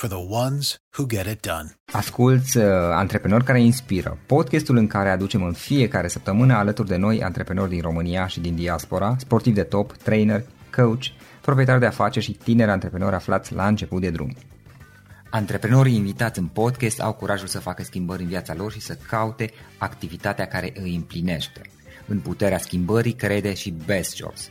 for the ones who get it done. Asculți uh, Antreprenori care inspiră, podcastul în care aducem în fiecare săptămână alături de noi antreprenori din România și din diaspora, sportivi de top, trainer, coach, proprietari de afaceri și tineri antreprenori aflați la început de drum. Antreprenorii invitați în podcast au curajul să facă schimbări în viața lor și să caute activitatea care îi împlinește. În puterea schimbării crede și Best Jobs,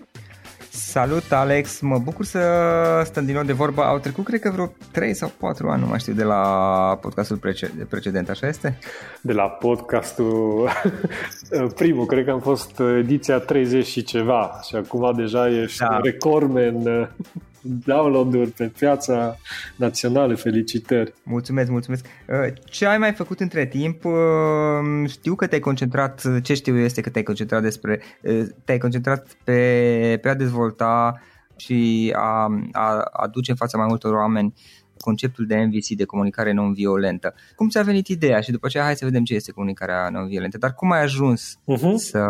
Salut Alex, mă bucur să stăm din nou de vorbă. Au trecut cred că vreo 3 sau 4 ani, nu mai știu, de la podcastul precedent, așa este? De la podcastul primul, cred că am fost ediția 30 și ceva și acum deja ești da. recordman download-uri pe piața națională. Felicitări! Mulțumesc, mulțumesc! Uh, ce ai mai făcut între timp? Uh, știu că te-ai concentrat, ce știu este că te-ai concentrat despre, uh, te-ai concentrat pe, pe a dezvolta și a, a aduce în fața mai multor oameni conceptul de MVC, de comunicare non-violentă. Cum ți-a venit ideea și după aceea hai să vedem ce este comunicarea non-violentă, dar cum ai ajuns uh-huh. să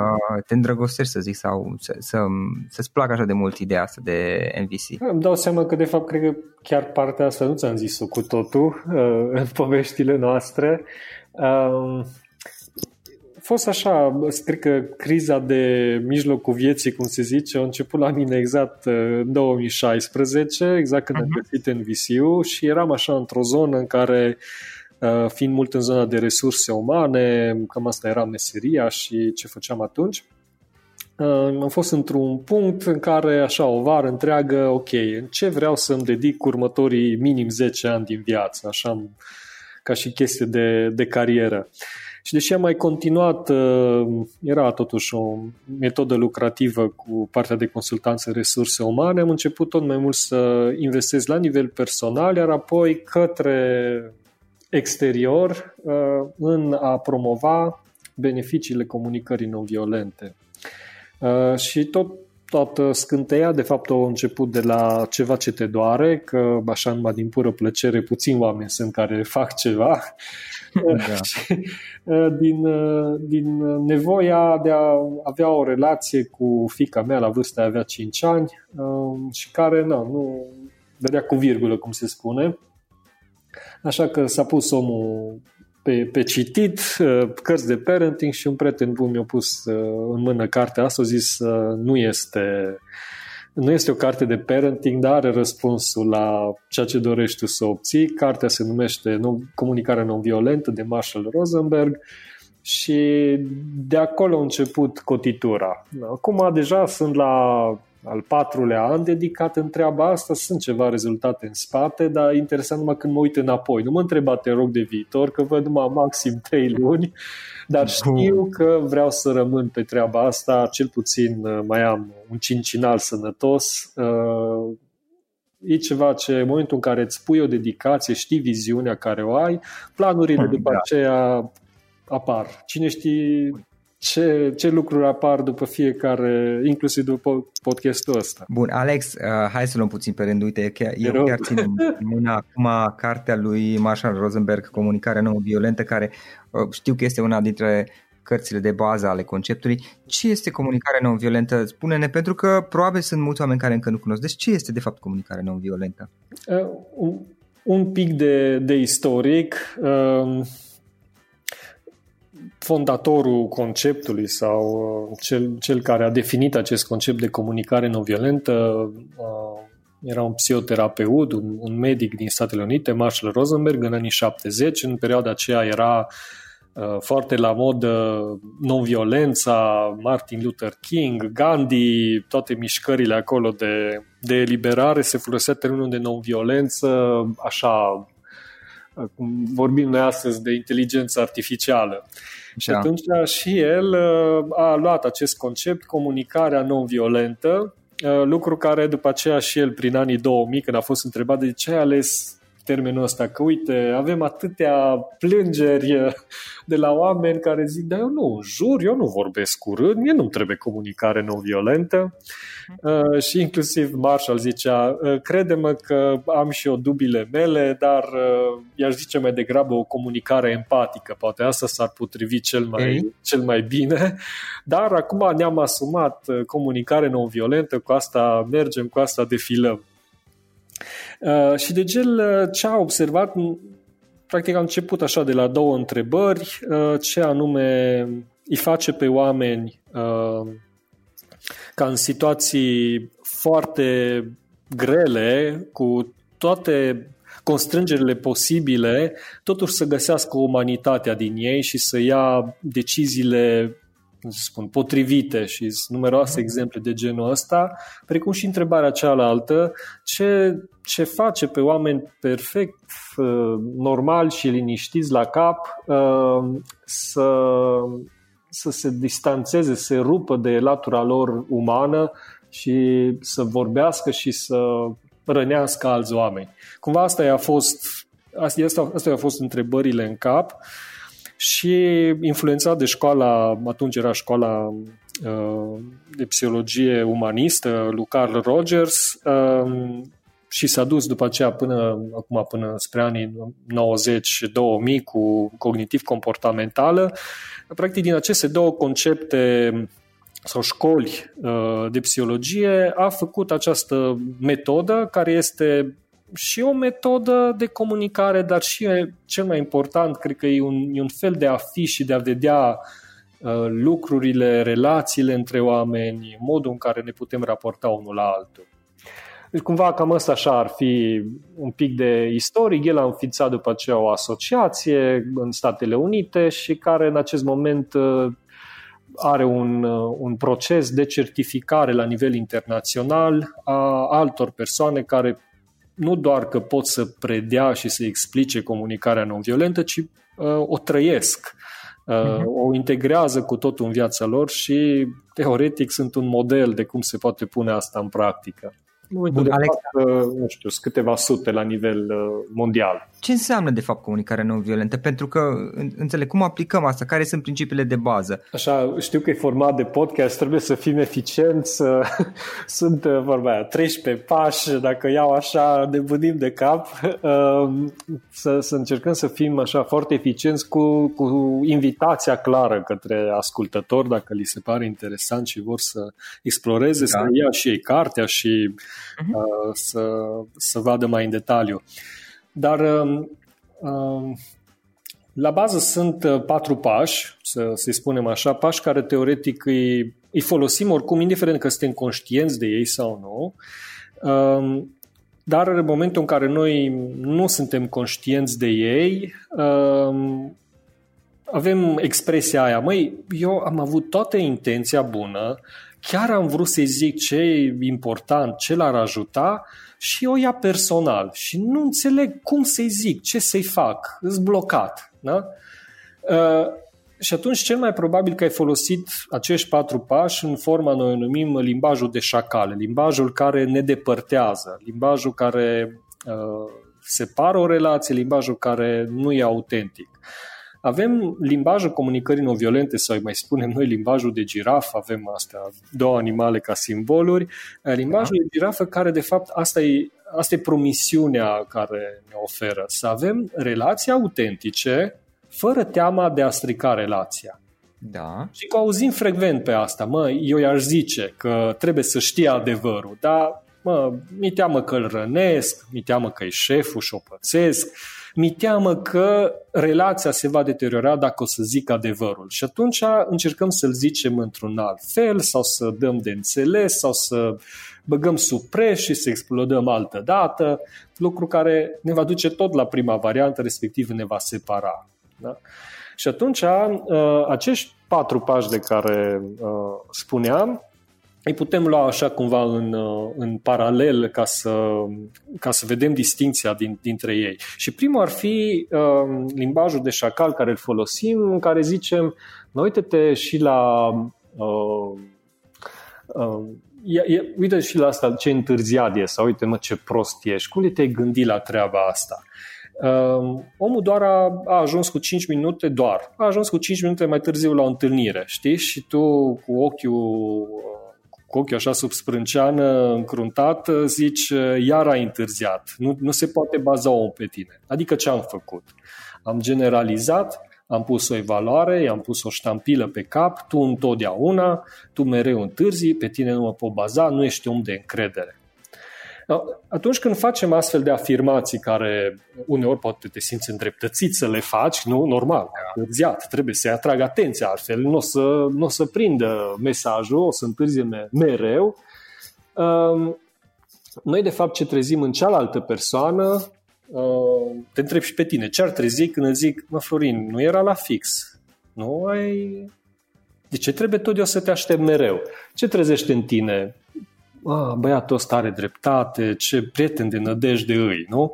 te îndrăgostești, să zic, sau să, să, să-ți placă așa de mult ideea asta de MVC? Îmi dau seama că de fapt cred că chiar partea asta nu ți-am zis-o cu totul uh, în poveștile noastre. Uh, fost așa, cred că criza de mijlocul vieții, cum se zice, a început la mine exact uh, în 2016, exact când uh-huh. am mhm. găsit în visiu și eram așa într-o zonă în care uh, fiind mult în zona de resurse umane, cam asta era meseria și ce făceam atunci, uh, am fost într-un punct în care, așa, o vară întreagă, ok, în ce vreau să-mi dedic următorii minim 10 ani din viață, așa, ca și chestie de, de carieră. Și deși am mai continuat, uh, era totuși o metodă lucrativă cu partea de consultanță resurse umane, am început tot mai mult să investez la nivel personal, iar apoi către exterior uh, în a promova beneficiile comunicării non-violente. Uh, și tot toată scânteia, de fapt, a început de la ceva ce te doare, că așa numai din pură plăcere puțin oameni sunt care fac ceva da. Uh, din, uh, din nevoia de a avea o relație cu fica mea la vârsta avea 5 ani uh, și care na, nu vedea cu virgulă, cum se spune. Așa că s-a pus omul pe, pe citit cărți de parenting și un prieten bun mi-a pus în mână cartea asta, a zis nu este nu este o carte de parenting, dar are răspunsul la ceea ce dorești tu să obții. Cartea se numește Comunicarea non-violentă de Marshall Rosenberg și de acolo a început cotitura. Acum deja sunt la al patrulea an dedicat în treaba asta, sunt ceva rezultate în spate, dar interesant numai când mă uit înapoi. Nu mă întreba, te rog, de viitor, că văd numai maxim trei luni, dar știu că vreau să rămân pe treaba asta, cel puțin uh, mai am un cincinal sănătos. Uh, e ceva ce în momentul în care îți pui o dedicație, știi viziunea care o ai, planurile după da. aceea apar. Cine știe ce, ce lucruri apar după fiecare, inclusiv după podcastul ăsta. Bun, Alex, uh, hai să luăm puțin pe rând. Uite, chiar, eu chiar țin în mână acum cartea lui Marshall Rosenberg, Comunicarea non-violentă, care uh, știu că este una dintre cărțile de bază ale conceptului. Ce este comunicarea non-violentă? Spune-ne, pentru că probabil sunt mulți oameni care încă nu cunosc. Deci ce este de fapt comunicarea non-violentă? Uh, un, un pic de, de istoric. Uh, fondatorul conceptului sau uh, cel, cel care a definit acest concept de comunicare non-violentă uh, era un psihoterapeut, un, un medic din Statele Unite, Marshall Rosenberg, în anii 70. În perioada aceea era uh, foarte la modă non-violența, Martin Luther King, Gandhi, toate mișcările acolo de, de eliberare, se folosea termenul de non-violență, așa, cum vorbim noi astăzi de inteligență artificială. Și da. atunci și el uh, a luat acest concept, comunicarea non-violentă, uh, lucru care după aceea și el prin anii 2000, când a fost întrebat de ce ai ales termenul ăsta, că uite, avem atâtea plângeri de la oameni care zic, dar eu nu jur, eu nu vorbesc urât, mie nu trebuie comunicare non-violentă uh, și inclusiv Marshall zicea, uh, crede-mă că am și eu dubile mele, dar uh, i-aș zice mai degrabă o comunicare empatică, poate asta s-ar potrivi cel mai, okay. cel mai bine, dar acum ne-am asumat uh, comunicare non-violentă, cu asta mergem, cu asta defilăm. Uh, și de gel uh, ce a observat, practic a început așa de la două întrebări, uh, ce anume îi face pe oameni uh, ca în situații foarte grele, cu toate constrângerile posibile, totuși să găsească umanitatea din ei și să ia deciziile cum să spun, potrivite și sunt numeroase mhm. exemple de genul ăsta, precum și întrebarea cealaltă, ce, ce face pe oameni perfect uh, normal și liniștiți la cap uh, să, să se distanțeze, să se rupă de latura lor umană și să vorbească și să rănească alți oameni. Cumva asta a fost, astea, astea au fost întrebările în cap și influențat de școala, atunci era școala uh, de psihologie umanistă, lui Carl Rogers, uh, și s-a dus după aceea până acum până spre anii 90-2000 cu cognitiv-comportamentală. Practic din aceste două concepte sau școli uh, de psihologie a făcut această metodă care este și o metodă de comunicare, dar și cel mai important, cred că e un, e un fel de a fi și de a vedea uh, lucrurile, relațiile între oameni, modul în care ne putem raporta unul la altul. Deci cumva cam asta așa ar fi un pic de istoric. El a înființat după aceea o asociație în Statele Unite și care în acest moment uh, are un, uh, un proces de certificare la nivel internațional a altor persoane care nu doar că pot să predea și să explice comunicarea non-violentă, ci uh, o trăiesc, uh, uh-huh. o integrează cu totul în viața lor și teoretic sunt un model de cum se poate pune asta în practică. Bun, de Alex, fapt, uh, nu știu, sunt câteva sute la nivel uh, mondial. Ce înseamnă de fapt comunicare non-violentă? Pentru că înțeleg cum aplicăm asta, care sunt principiile de bază? Așa, știu că e format de podcast, trebuie să fim eficienți, sunt uh, vorba aia, 13 pași, dacă iau așa, de budim de cap, să, să încercăm să fim așa foarte eficienți cu, cu invitația clară către ascultători, dacă li se pare interesant și vor să exploreze, da. să ia și ei cartea și uh-huh. să, să vadă mai în detaliu. Dar uh, la bază sunt uh, patru pași, să, să-i spunem așa, pași care teoretic îi, îi folosim oricum, indiferent că suntem conștienți de ei sau nu, uh, dar în momentul în care noi nu suntem conștienți de ei, uh, avem expresia aia, măi, eu am avut toată intenția bună, chiar am vrut să-i zic ce e important, ce l-ar ajuta și o ia personal și nu înțeleg cum să-i zic, ce să-i fac, îs blocat. Da? Uh, și atunci cel mai probabil că ai folosit acești patru pași în forma noi o numim limbajul de șacale, limbajul care ne depărtează, limbajul care uh, separă o relație, limbajul care nu e autentic. Avem limbajul comunicării non-violente sau mai spunem noi limbajul de girafă, avem astea două animale ca simboluri, eh, limbajul da. de girafă care de fapt asta e, asta e promisiunea care ne oferă, să avem relații autentice fără teama de a strica relația. Da. Și că auzim frecvent pe asta, mă, eu i-aș zice că trebuie să știe adevărul, dar mă, mi teamă că îl rănesc, mi teamă că e șeful și o pățesc, mi teamă că relația se va deteriora dacă o să zic adevărul. Și atunci încercăm să-l zicem într-un alt fel sau să dăm de înțeles sau să băgăm sub preș și să explodăm altă dată, lucru care ne va duce tot la prima variantă, respectiv ne va separa. Da? Și atunci uh, acești patru pași de care uh, spuneam, îi putem lua așa cumva în, uh, în paralel ca să, ca să vedem distinția din, dintre ei. Și primul ar fi uh, limbajul de șacal care îl folosim, în care zicem, noi uite-te și la uh, uh, e, e, uite și la asta ce întârziat e sau uite mă ce prost ești, cum te-ai gândit la treaba asta? Uh, omul doar a, a ajuns cu 5 minute, doar, a ajuns cu 5 minute mai târziu la o întâlnire, știi? Și tu cu ochiul cu ochiul așa sub sprânceană, încruntat, zici, iar ai întârziat. Nu, nu se poate baza om pe tine. Adică ce am făcut? Am generalizat, am pus o evaluare, i-am pus o ștampilă pe cap, tu întotdeauna, tu mereu întârzi, pe tine nu mă pot baza, nu ești om de încredere. Atunci când facem astfel de afirmații care uneori poate te simți îndreptățit să le faci, nu, normal, întârziat, trebuie să-i atrag atenția, altfel nu o să, n-o să prindă mesajul, o să întârzie mereu. Um, noi, de fapt, ce trezim în cealaltă persoană, uh, te întreb și pe tine, ce ar trezi când îți zic, mă, Florin, nu era la fix, nu ai... De ce trebuie tot eu să te aștept mereu? Ce trezește în tine? Ah, băiatul ăsta are dreptate, ce prieten de nădejde îi, nu?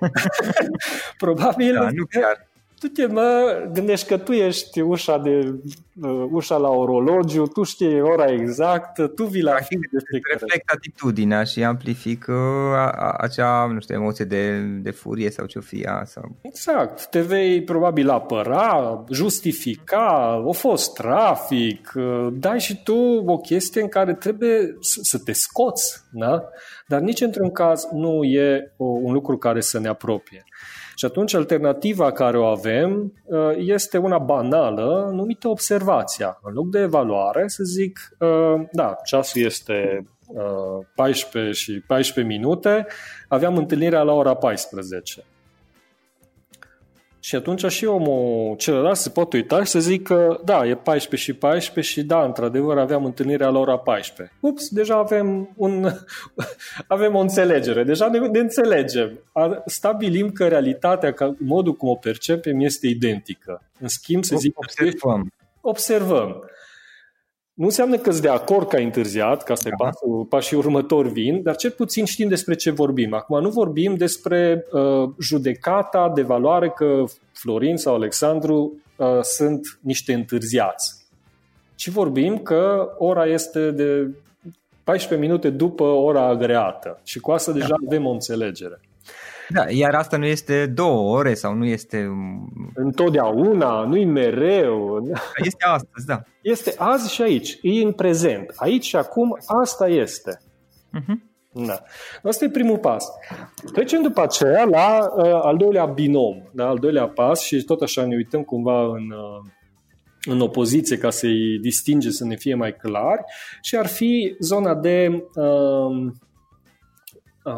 Probabil da, nu chiar tu te mă gândești că tu ești ușa, de, uh, ușa la orologiu, tu știi ora exactă, tu vii la fix de fiecare. Reflect atitudinea și amplifică acea, nu știu, emoție de, de furie sau ce-o fi ea. Sau... Exact. Te vei probabil apăra, justifica, o fost trafic, uh, dai și tu o chestie în care trebuie să te scoți, da? Dar nici într-un caz nu e un lucru care să ne apropie. Și atunci alternativa care o avem uh, este una banală numită observația. În loc de evaluare să zic, uh, da, ceasul este 14 uh, și 14 minute, aveam întâlnirea la ora 14. Și atunci și omul celălalt se poate uita și să zică, da, e 14 și 14 și da, într-adevăr aveam întâlnirea la ora 14. Ups, deja avem, un, avem o înțelegere, deja ne, ne înțelegem. Stabilim că realitatea, că modul cum o percepem este identică. În schimb, să zic, observăm. Observăm. Nu înseamnă că sunt de acord că ai întârziat, că asta e pasul, pașii următori vin, dar cel puțin știm despre ce vorbim. Acum nu vorbim despre uh, judecata de valoare că Florin sau Alexandru uh, sunt niște întârziați. Ci vorbim că ora este de 14 minute după ora agreată și cu asta deja da. avem o înțelegere. Da, iar asta nu este două ore sau nu este... Întotdeauna, nu-i mereu. Este astăzi, da. Este azi și aici, e în prezent. Aici și acum, asta este. Uh-huh. Da. Asta e primul pas. Trecem după aceea la uh, al doilea binom, da? al doilea pas și tot așa ne uităm cumva în, uh, în opoziție ca să-i distinge, să ne fie mai clari și ar fi zona de uh, Uh,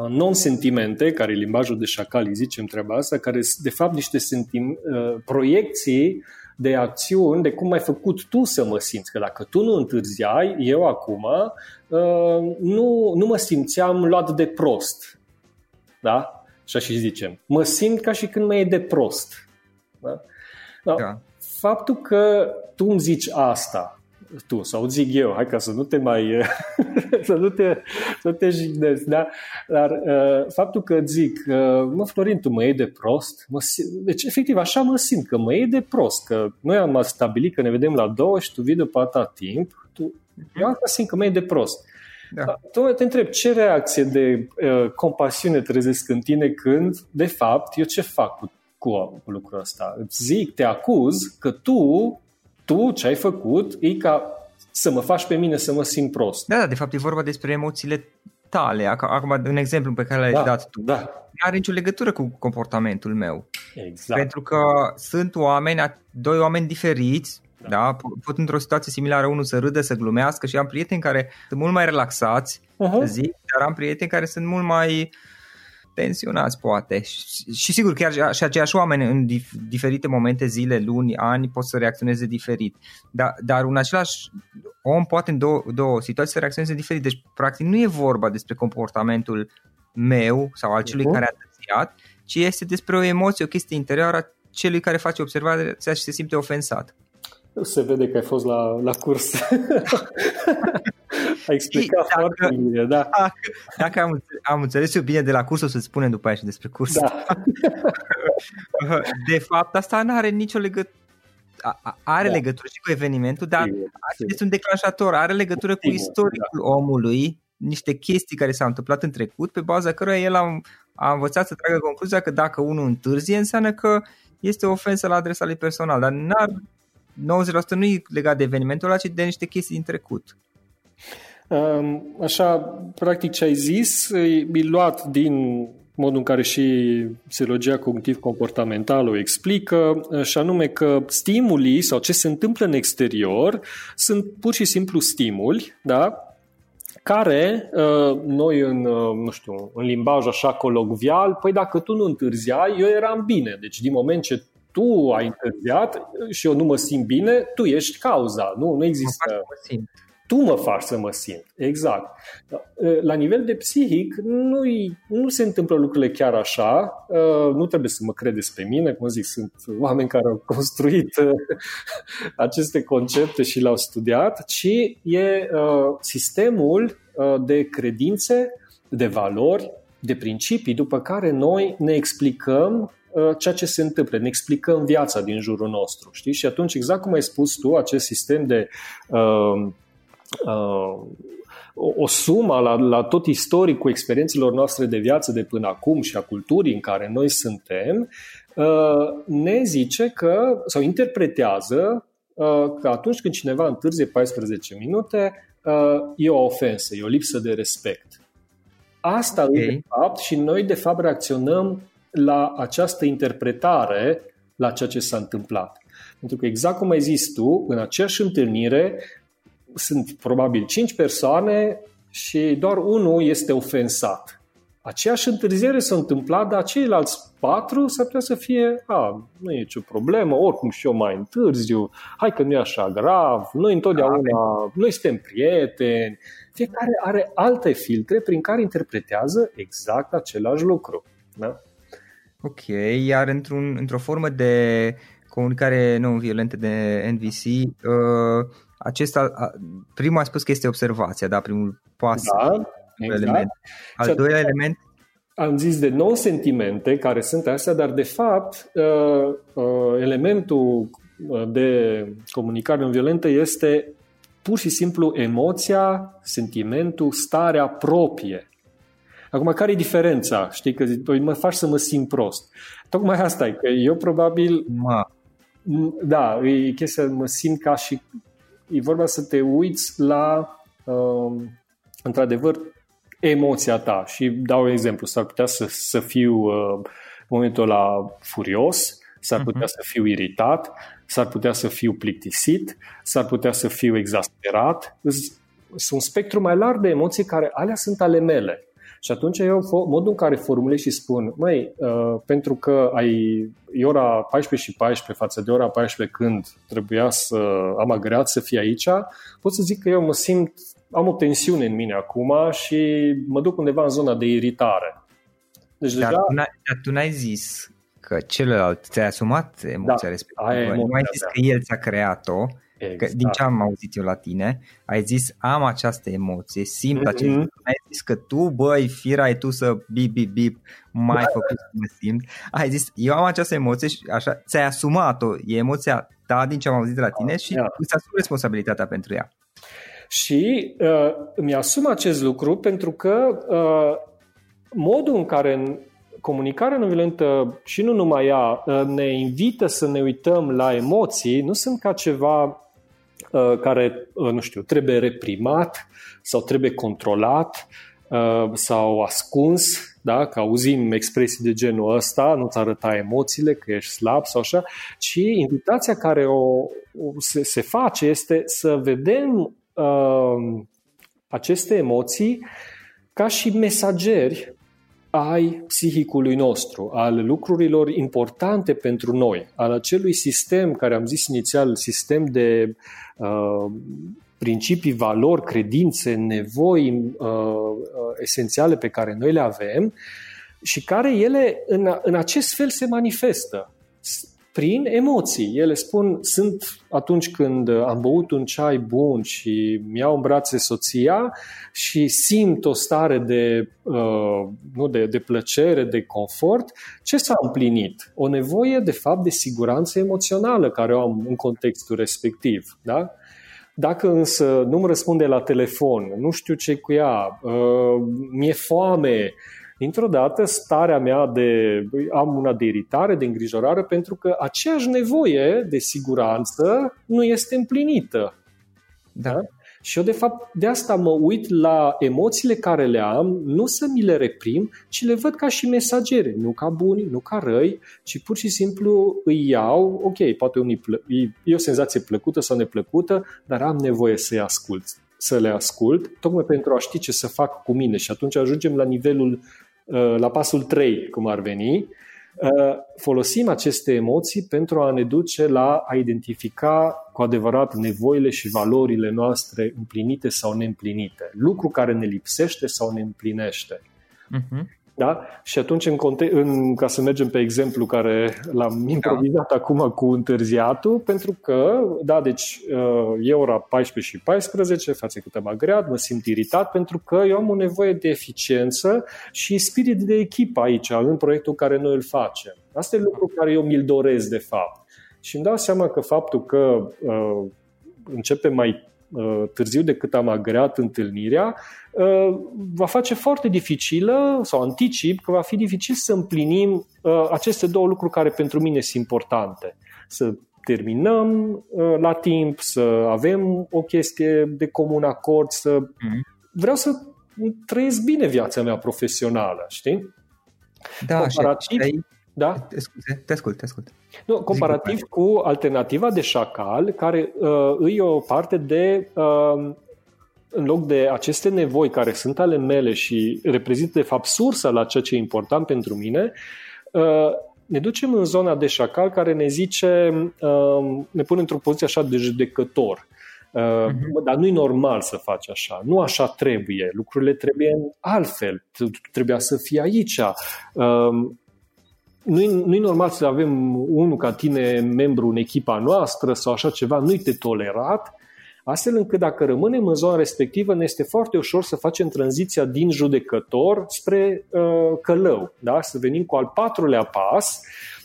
non-sentimente, care e limbajul de șacal, îi zicem treaba asta, care sunt de fapt niște sentim, uh, proiecții de acțiuni, de cum ai făcut tu să mă simți. Că dacă tu nu întârziai, eu acum uh, nu, nu mă simțeam luat de prost. Da? Și așa și zicem. Mă simt ca și când mă e de prost. Da? Da. da. Faptul că tu îmi zici asta, tu sau zic eu, hai ca să nu te mai să nu te, să te jignezi, da? Dar uh, faptul că zic, uh, mă Florin, tu mă iei de prost, mă deci efectiv așa mă simt, că mă iei de prost, că noi am stabilit că ne vedem la două și tu vii după atâta timp, tu, eu asta simt că mă iei de prost. Da. Tu te întreb, ce reacție de uh, compasiune trezesc în tine când, de fapt, eu ce fac cu, cu, cu lucrul ăsta? Îți zic, te acuz că tu tu ce ai făcut e ca să mă faci pe mine să mă simt prost. Da, da, de fapt e vorba despre emoțiile tale. Acum, un exemplu pe care l-ai da, dat tu. Da. Nu are nicio legătură cu comportamentul meu. Exact. Pentru că sunt oameni, doi oameni diferiți, da. da? Pot într-o situație similară unul să râdă, să glumească și am prieteni care sunt mult mai relaxați, uh-huh. să zic, dar am prieteni care sunt mult mai tensionați poate și, și sigur chiar și aceiași oameni în dif, diferite momente, zile, luni, ani pot să reacționeze diferit, dar, dar un același om poate în două, două situații să reacționeze diferit, deci practic nu e vorba despre comportamentul meu sau al celui uh-huh. care a târziat, ci este despre o emoție, o chestie interioară a celui care face observarea și se simte ofensat. Se vede că ai fost la, la curs. ai explicat dacă, foarte bine, da. Dacă, dacă am, am înțeles eu bine de la curs, o să spunem după aia și despre curs. Da. de fapt, asta nu are nicio legătură are da. legătură și cu evenimentul, dar sigur, sigur. este un declanșator, are legătură sigur, cu istoricul da. omului, niște chestii care s-au întâmplat în trecut, pe baza căruia el a, a învățat să tragă concluzia că dacă unul întârzie, înseamnă că este o ofensă la adresa lui personal, dar n-ar, 90% nu e legat de evenimentul ăla, ci de niște chestii din trecut. Așa, practic ce ai zis, e luat din modul în care și psihologia cognitiv-comportamentală o explică, și anume că stimulii sau ce se întâmplă în exterior sunt pur și simplu stimuli, da? care uh, noi în, uh, nu știu, în limbaj așa colocvial, păi dacă tu nu întârziai, eu eram bine. Deci din moment ce tu ai întârziat și eu nu mă simt bine, tu ești cauza. Nu, nu există tu mă faci să mă simt. Exact. La nivel de psihic, nu, nu se întâmplă lucrurile chiar așa. Nu trebuie să mă credeți pe mine, cum zic, sunt oameni care au construit aceste concepte și le-au studiat, ci e sistemul de credințe, de valori, de principii după care noi ne explicăm ceea ce se întâmplă, ne explicăm viața din jurul nostru. Știi? Și atunci, exact cum ai spus tu, acest sistem de uh, uh, o sumă la, la tot istoricul experiențelor noastre de viață de până acum și a culturii în care noi suntem, uh, ne zice că, sau interpretează uh, că atunci când cineva întârzie 14 minute, uh, e o ofensă, e o lipsă de respect. Asta okay. de fapt și noi de fapt reacționăm la această interpretare la ceea ce s-a întâmplat. Pentru că exact cum ai zis tu, în aceeași întâlnire sunt probabil 5 persoane și doar unul este ofensat. Aceeași întârziere s-a întâmplat, dar ceilalți patru s-ar putea să fie, a, nu e nicio problemă, oricum și eu mai întârziu, hai că nu e așa grav, noi întotdeauna, noi suntem prieteni. Fiecare are alte filtre prin care interpretează exact același lucru. Da? Ok, iar într-un, într-o formă de comunicare non-violentă de NVC, uh, acesta, primul a spus că este observația, da, primul pas, da, exact. element. Al doilea element am zis de nou sentimente care sunt astea, dar de fapt uh, uh, elementul uh, de comunicare non-violentă este pur și simplu emoția, sentimentul, starea proprie. Acum, care e diferența? Știi că zic, mă faci să mă simt prost. Tocmai asta e, că eu probabil... Ma. Da, e chestia, mă simt ca și e vorba să te uiți la, uh, într-adevăr, emoția ta. Și dau un exemplu, s-ar putea să, să fiu uh, în momentul ăla furios, s-ar putea uh-huh. să fiu iritat, s-ar putea să fiu plictisit, s-ar putea să fiu exasperat. Sunt un spectru mai larg de emoții care alea sunt ale mele. Și atunci eu, modul în care formulez și spun, măi, uh, pentru că ai, e ora 14 și 14 față de ora 14 când trebuia să am agreat să fie aici, pot să zic că eu mă simt, am o tensiune în mine acum și mă duc undeva în zona de iritare. Deci dar, deja... tu n-ai, dar tu n-ai zis că celălalt ți-ai asumat emoția da, respectivă, nu ai zis da. că el ți-a creat-o, Exact. Că, din ce am auzit eu la tine, ai zis am această emoție, simt mm-hmm. acest ai zis că tu, băi, fira ai tu să bip, bip, bip, mai făcut să mă simt. Ai zis, eu am această emoție și așa, ți-ai asumat-o, e emoția ta din ce am auzit de la tine și yeah. îți asumi responsabilitatea pentru ea. Și uh, mi-asum acest lucru pentru că uh, modul în care comunicarea non violentă și nu numai ea uh, ne invită să ne uităm la emoții, nu sunt ca ceva Uh, care, uh, nu știu, trebuie reprimat sau trebuie controlat uh, sau ascuns, da? că auzim expresii de genul ăsta, nu-ți arăta emoțiile, că ești slab sau așa, ci invitația care o, o se, se face este să vedem uh, aceste emoții ca și mesageri ai psihicului nostru, al lucrurilor importante pentru noi, al acelui sistem care am zis inițial, sistem de uh, principii, valori, credințe, nevoi uh, uh, esențiale pe care noi le avem și care ele în, în acest fel se manifestă prin emoții. Ele spun, sunt atunci când am băut un ceai bun și mi-au în brațe soția și simt o stare de, uh, nu, de, de plăcere, de confort, ce s-a împlinit? O nevoie, de fapt, de siguranță emoțională care o am în contextul respectiv. Da? Dacă însă nu-mi răspunde la telefon, nu știu ce cu ea, uh, mi-e foame, dintr-o dată starea mea de, am una de iritare, de îngrijorare, pentru că aceeași nevoie de siguranță nu este împlinită. Da. da? Și eu, de fapt, de asta mă uit la emoțiile care le am, nu să mi le reprim, ci le văd ca și mesagere, nu ca buni, nu ca răi, ci pur și simplu îi iau, ok, poate unii plă- e o senzație plăcută sau neplăcută, dar am nevoie să-i ascult să le ascult, tocmai pentru a ști ce să fac cu mine. Și atunci ajungem la nivelul Uh, la pasul 3, cum ar veni, uh, folosim aceste emoții pentru a ne duce la a identifica cu adevărat nevoile și valorile noastre împlinite sau neîmplinite, lucru care ne lipsește sau ne împlinește. Uh-huh. Da? Și atunci, în conte- în, ca să mergem pe exemplu care l-am da. improvizat da. acum cu întârziatul, pentru că, da, deci uh, e ora 14 și 14, față cât am agreat, mă simt iritat pentru că eu am o nevoie de eficiență și spirit de echipă aici, în proiectul care noi îl facem. Asta e lucru care eu mi-l doresc, de fapt. Și îmi dau seama că faptul că uh, începe mai Uh, târziu decât am agreat întâlnirea, uh, va face foarte dificilă, sau anticip, că va fi dificil să împlinim uh, aceste două lucruri care pentru mine sunt importante. Să terminăm la timp, să avem o chestie de comun acord, să mhm. vreau să trăiesc bine viața mea profesională, știi? Da, Comparativ, și, da? Te, scuze, te ascult, te ascult. Nu, comparativ Zic cu alternativa de șacal, care uh, e o parte de, uh, în loc de aceste nevoi care sunt ale mele și reprezintă de fapt sursa la ceea ce e important pentru mine, uh, ne ducem în zona de șacal care ne zice, uh, ne pune într-o poziție așa de judecător. Uh, uh-huh. Dar nu-i normal să faci așa, nu așa trebuie, lucrurile trebuie altfel, trebuia să fie aici. Uh, nu-i, nu-i normal să avem unul ca tine membru în echipa noastră sau așa ceva, nu-i te tolerat, astfel încât dacă rămânem în zona respectivă, ne este foarte ușor să facem tranziția din judecător spre uh, călău, da? să venim cu al patrulea pas,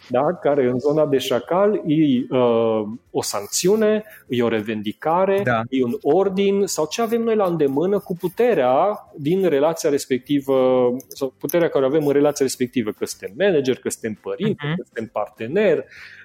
da? care în zona de șacal e uh, o sancțiune, e o revendicare, da. e un ordin sau ce avem noi la îndemână cu puterea din relația respectivă sau puterea care o avem în relația respectivă, că suntem manager, că suntem părinte, uh-huh. că suntem partener, că suntem... Uh,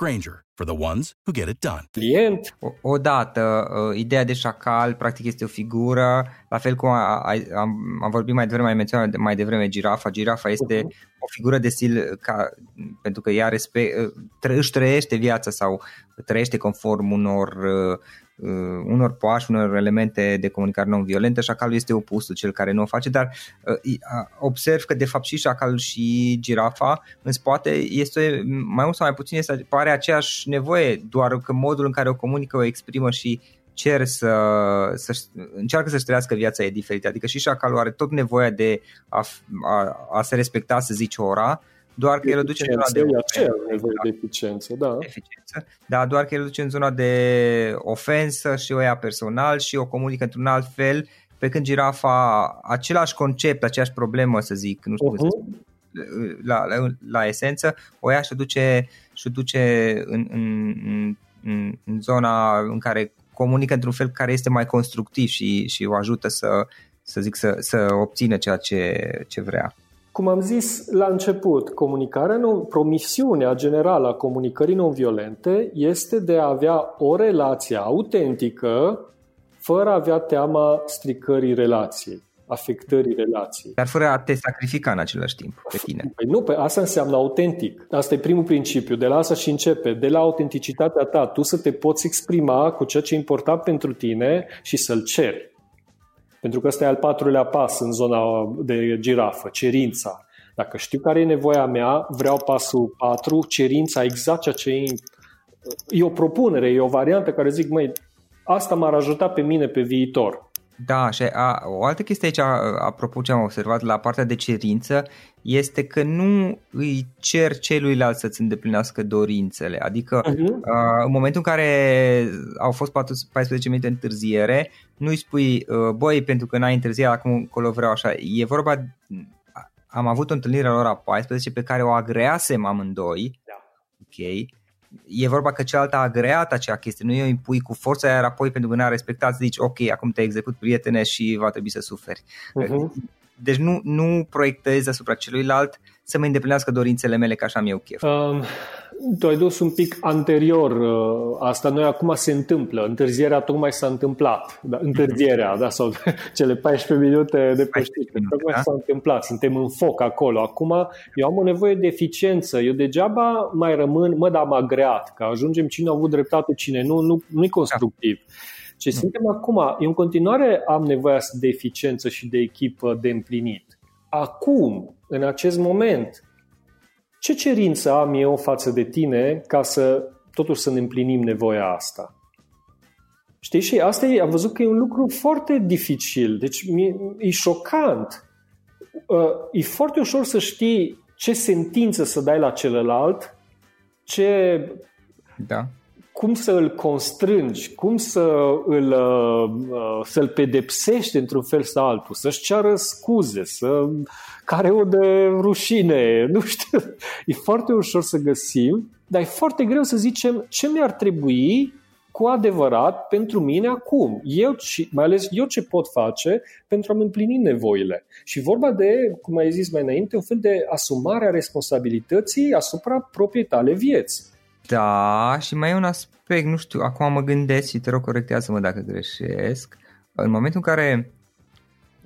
Granger, for the ones who get it done. Client. O, odată, uh, ideea de șacal, practic, este o figură, la fel cum a, a, am, am vorbit mai devreme, mai menționat mai devreme girafa. Girafa este uh-huh. o figură de stil ca, pentru că ea respect, uh, tră, își trăiește viața sau trăiește conform unor uh, uh, unor poași, unor elemente de comunicare non-violentă, șacalul este opusul, cel care nu o face, dar uh, observ că de fapt și șacalul și girafa în spate este mai mult sau mai puțin este, pare aceeași nevoie, doar că modul în care o comunică, o exprimă și cer să, să încearcă să-și trăiască viața e diferită. Adică și șacalul are tot nevoia de a, a, a se respecta, să zici, ora, doar că el o duce în zona de nevoie de eficiență, da. Eficiență, da, doar că el o duce în zona de ofensă și o ia personal și o comunică într-un alt fel, pe când girafa, același concept, aceeași problemă, să zic, nu știu uh-huh. la, la, la esență, o ia și o duce, și o duce în, în, în, în zona în care comunică într-un fel care este mai constructiv și, și o ajută să, să zic, să, să obțină ceea ce, ce vrea. Cum am zis la început, comunicarea non, promisiunea generală a comunicării non-violente este de a avea o relație autentică, fără a avea teama stricării relației afectării relației. Dar fără a te sacrifica în același timp pe tine. Păi nu, pe asta înseamnă autentic. Asta e primul principiu. De la asta și începe. De la autenticitatea ta. Tu să te poți exprima cu ceea ce e important pentru tine și să-l ceri. Pentru că ăsta e al patrulea pas în zona de girafă, cerința. Dacă știu care e nevoia mea, vreau pasul 4, cerința exact ceea ce e, e o propunere, e o variantă care zic, măi, asta m-ar ajuta pe mine pe viitor. Da, și a, o altă chestie aici, apropo ce am observat la partea de cerință, este că nu îi cer celuilalt să-ți îndeplinească dorințele. Adică uh-huh. a, în momentul în care au fost 14 minute întârziere, nu îi spui, băi, pentru că n-ai întârziat, acum încolo vreau așa. E vorba, am avut o întâlnire la ora 14 pe care o agreasem amândoi, da. ok, e vorba că cealaltă a agreat acea chestie, nu o impui cu forța, iar apoi pentru că n-a respectat zici ok, acum te execut prietene și va trebui să suferi. Uh-huh. Deci nu, nu proiectezi asupra celuilalt să mă îndeplinească dorințele mele ca așa am eu chef. Um, tu ai dus un pic anterior uh, asta. Noi acum se întâmplă. Întârzierea tocmai s-a întâmplat. Da, întârzierea, da, sau cele 14 minute de pe tocmai da? s-a întâmplat. Suntem în foc acolo. Acum eu am o nevoie de eficiență. Eu degeaba mai rămân, mă, dar am agreat, că ajungem cine a avut dreptate, cine nu, nu, nu-i constructiv. Da. Ce suntem acum, eu în continuare am nevoie de eficiență și de echipă de împlinit. Acum, în acest moment, ce cerință am eu față de tine ca să totuși să ne împlinim nevoia asta? Știi? Și asta e, am văzut că e un lucru foarte dificil. Deci e șocant. Uh, e foarte ușor să știi ce sentință să dai la celălalt, ce da cum să îl constrângi, cum să îl, uh, să-l pedepsești într-un fel sau altul, să-și ceară scuze, să care o de rușine, nu știu. E foarte ușor să găsim, dar e foarte greu să zicem ce mi-ar trebui cu adevărat pentru mine acum. Eu, mai ales eu ce pot face pentru a-mi împlini nevoile. Și vorba de, cum ai zis mai înainte, un fel de asumare a responsabilității asupra propriei tale vieți. Da, și mai e un aspect, nu știu, acum mă gândesc și te rog corectează-mă dacă greșesc. În momentul în care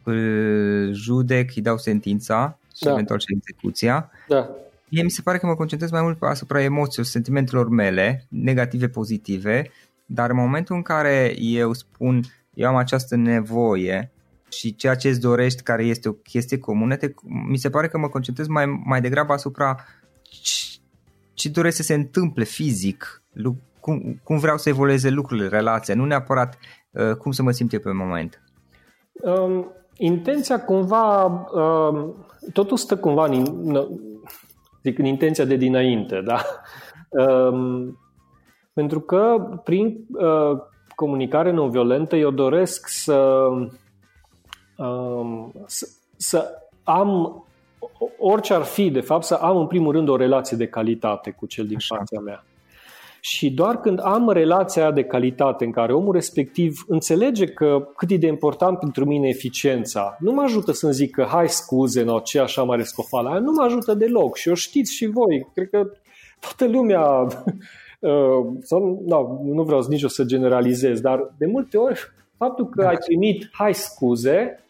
îl judec, îi dau sentința și da. eventual și execuția, da. mie mi se pare că mă concentrez mai mult asupra emoțiilor, sentimentelor mele, negative, pozitive, dar în momentul în care eu spun eu am această nevoie și ceea ce îți dorești, care este o chestie comună, te, mi se pare că mă concentrez mai, mai degrabă asupra ce doresc să se întâmple fizic, cum, cum vreau să evolueze lucrurile, relația, nu neapărat uh, cum să mă simt eu pe moment. Um, intenția cumva, um, totul stă cumva în, zic, în intenția de dinainte, da? Um, pentru că prin uh, comunicare non-violentă eu doresc să, um, să, să am orice ar fi, de fapt, să am în primul rând o relație de calitate cu cel din Așa. fața mea. Și doar când am relația de calitate în care omul respectiv înțelege că cât e de important pentru mine eficiența, nu mă ajută să-mi zic că hai scuze, no, ce așa mare scofală, nu mă ajută deloc și o știți și voi. Cred că toată lumea, uh, sau, no, nu vreau nici o să generalizez, dar de multe ori faptul că da. ai primit hai scuze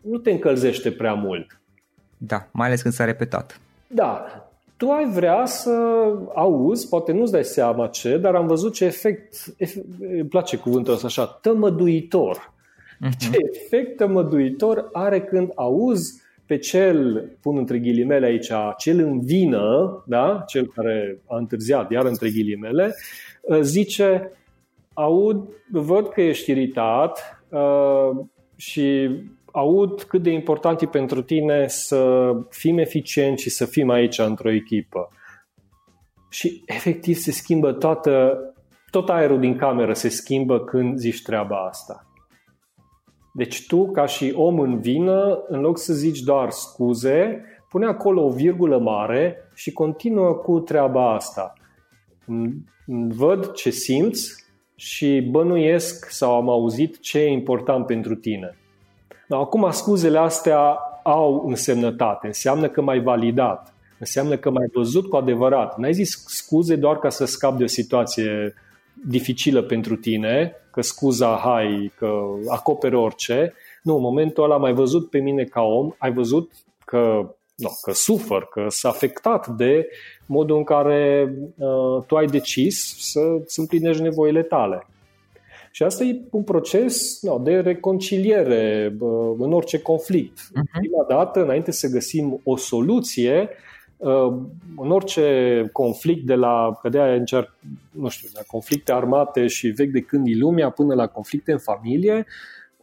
nu te încălzește prea mult. Da, mai ales când s-a repetat. Da, tu ai vrea să auzi, poate nu-ți dai seama ce, dar am văzut ce efect, efect îmi place cuvântul ăsta așa, tămăduitor. Uh-huh. Ce efect tămăduitor are când auzi pe cel, pun între ghilimele aici, cel în vină, da? cel care a întârziat, iar între ghilimele, zice, aud, văd că ești iritat uh, și aud cât de important e pentru tine să fim eficienți și să fim aici într-o echipă. Și efectiv se schimbă toată, tot aerul din cameră se schimbă când zici treaba asta. Deci tu, ca și om în vină, în loc să zici doar scuze, pune acolo o virgulă mare și continuă cu treaba asta. Văd ce simți și bănuiesc sau am auzit ce e important pentru tine. Dar acum scuzele astea au însemnătate, înseamnă că m-ai validat, înseamnă că m-ai văzut cu adevărat. N-ai zis scuze doar ca să scap de o situație dificilă pentru tine, că scuza hai, că acoperi orice. Nu, în momentul ăla m-ai văzut pe mine ca om, ai văzut că, no, că sufăr, că s-a afectat de modul în care uh, tu ai decis să-ți împlinești nevoile tale. Și asta e un proces no, de reconciliere uh, în orice conflict. Uh-huh. Prima dată, înainte să găsim o soluție, uh, în orice conflict de la, că de încerc, nu știu, la conflicte armate și vechi de când e lumea până la conflicte în familie,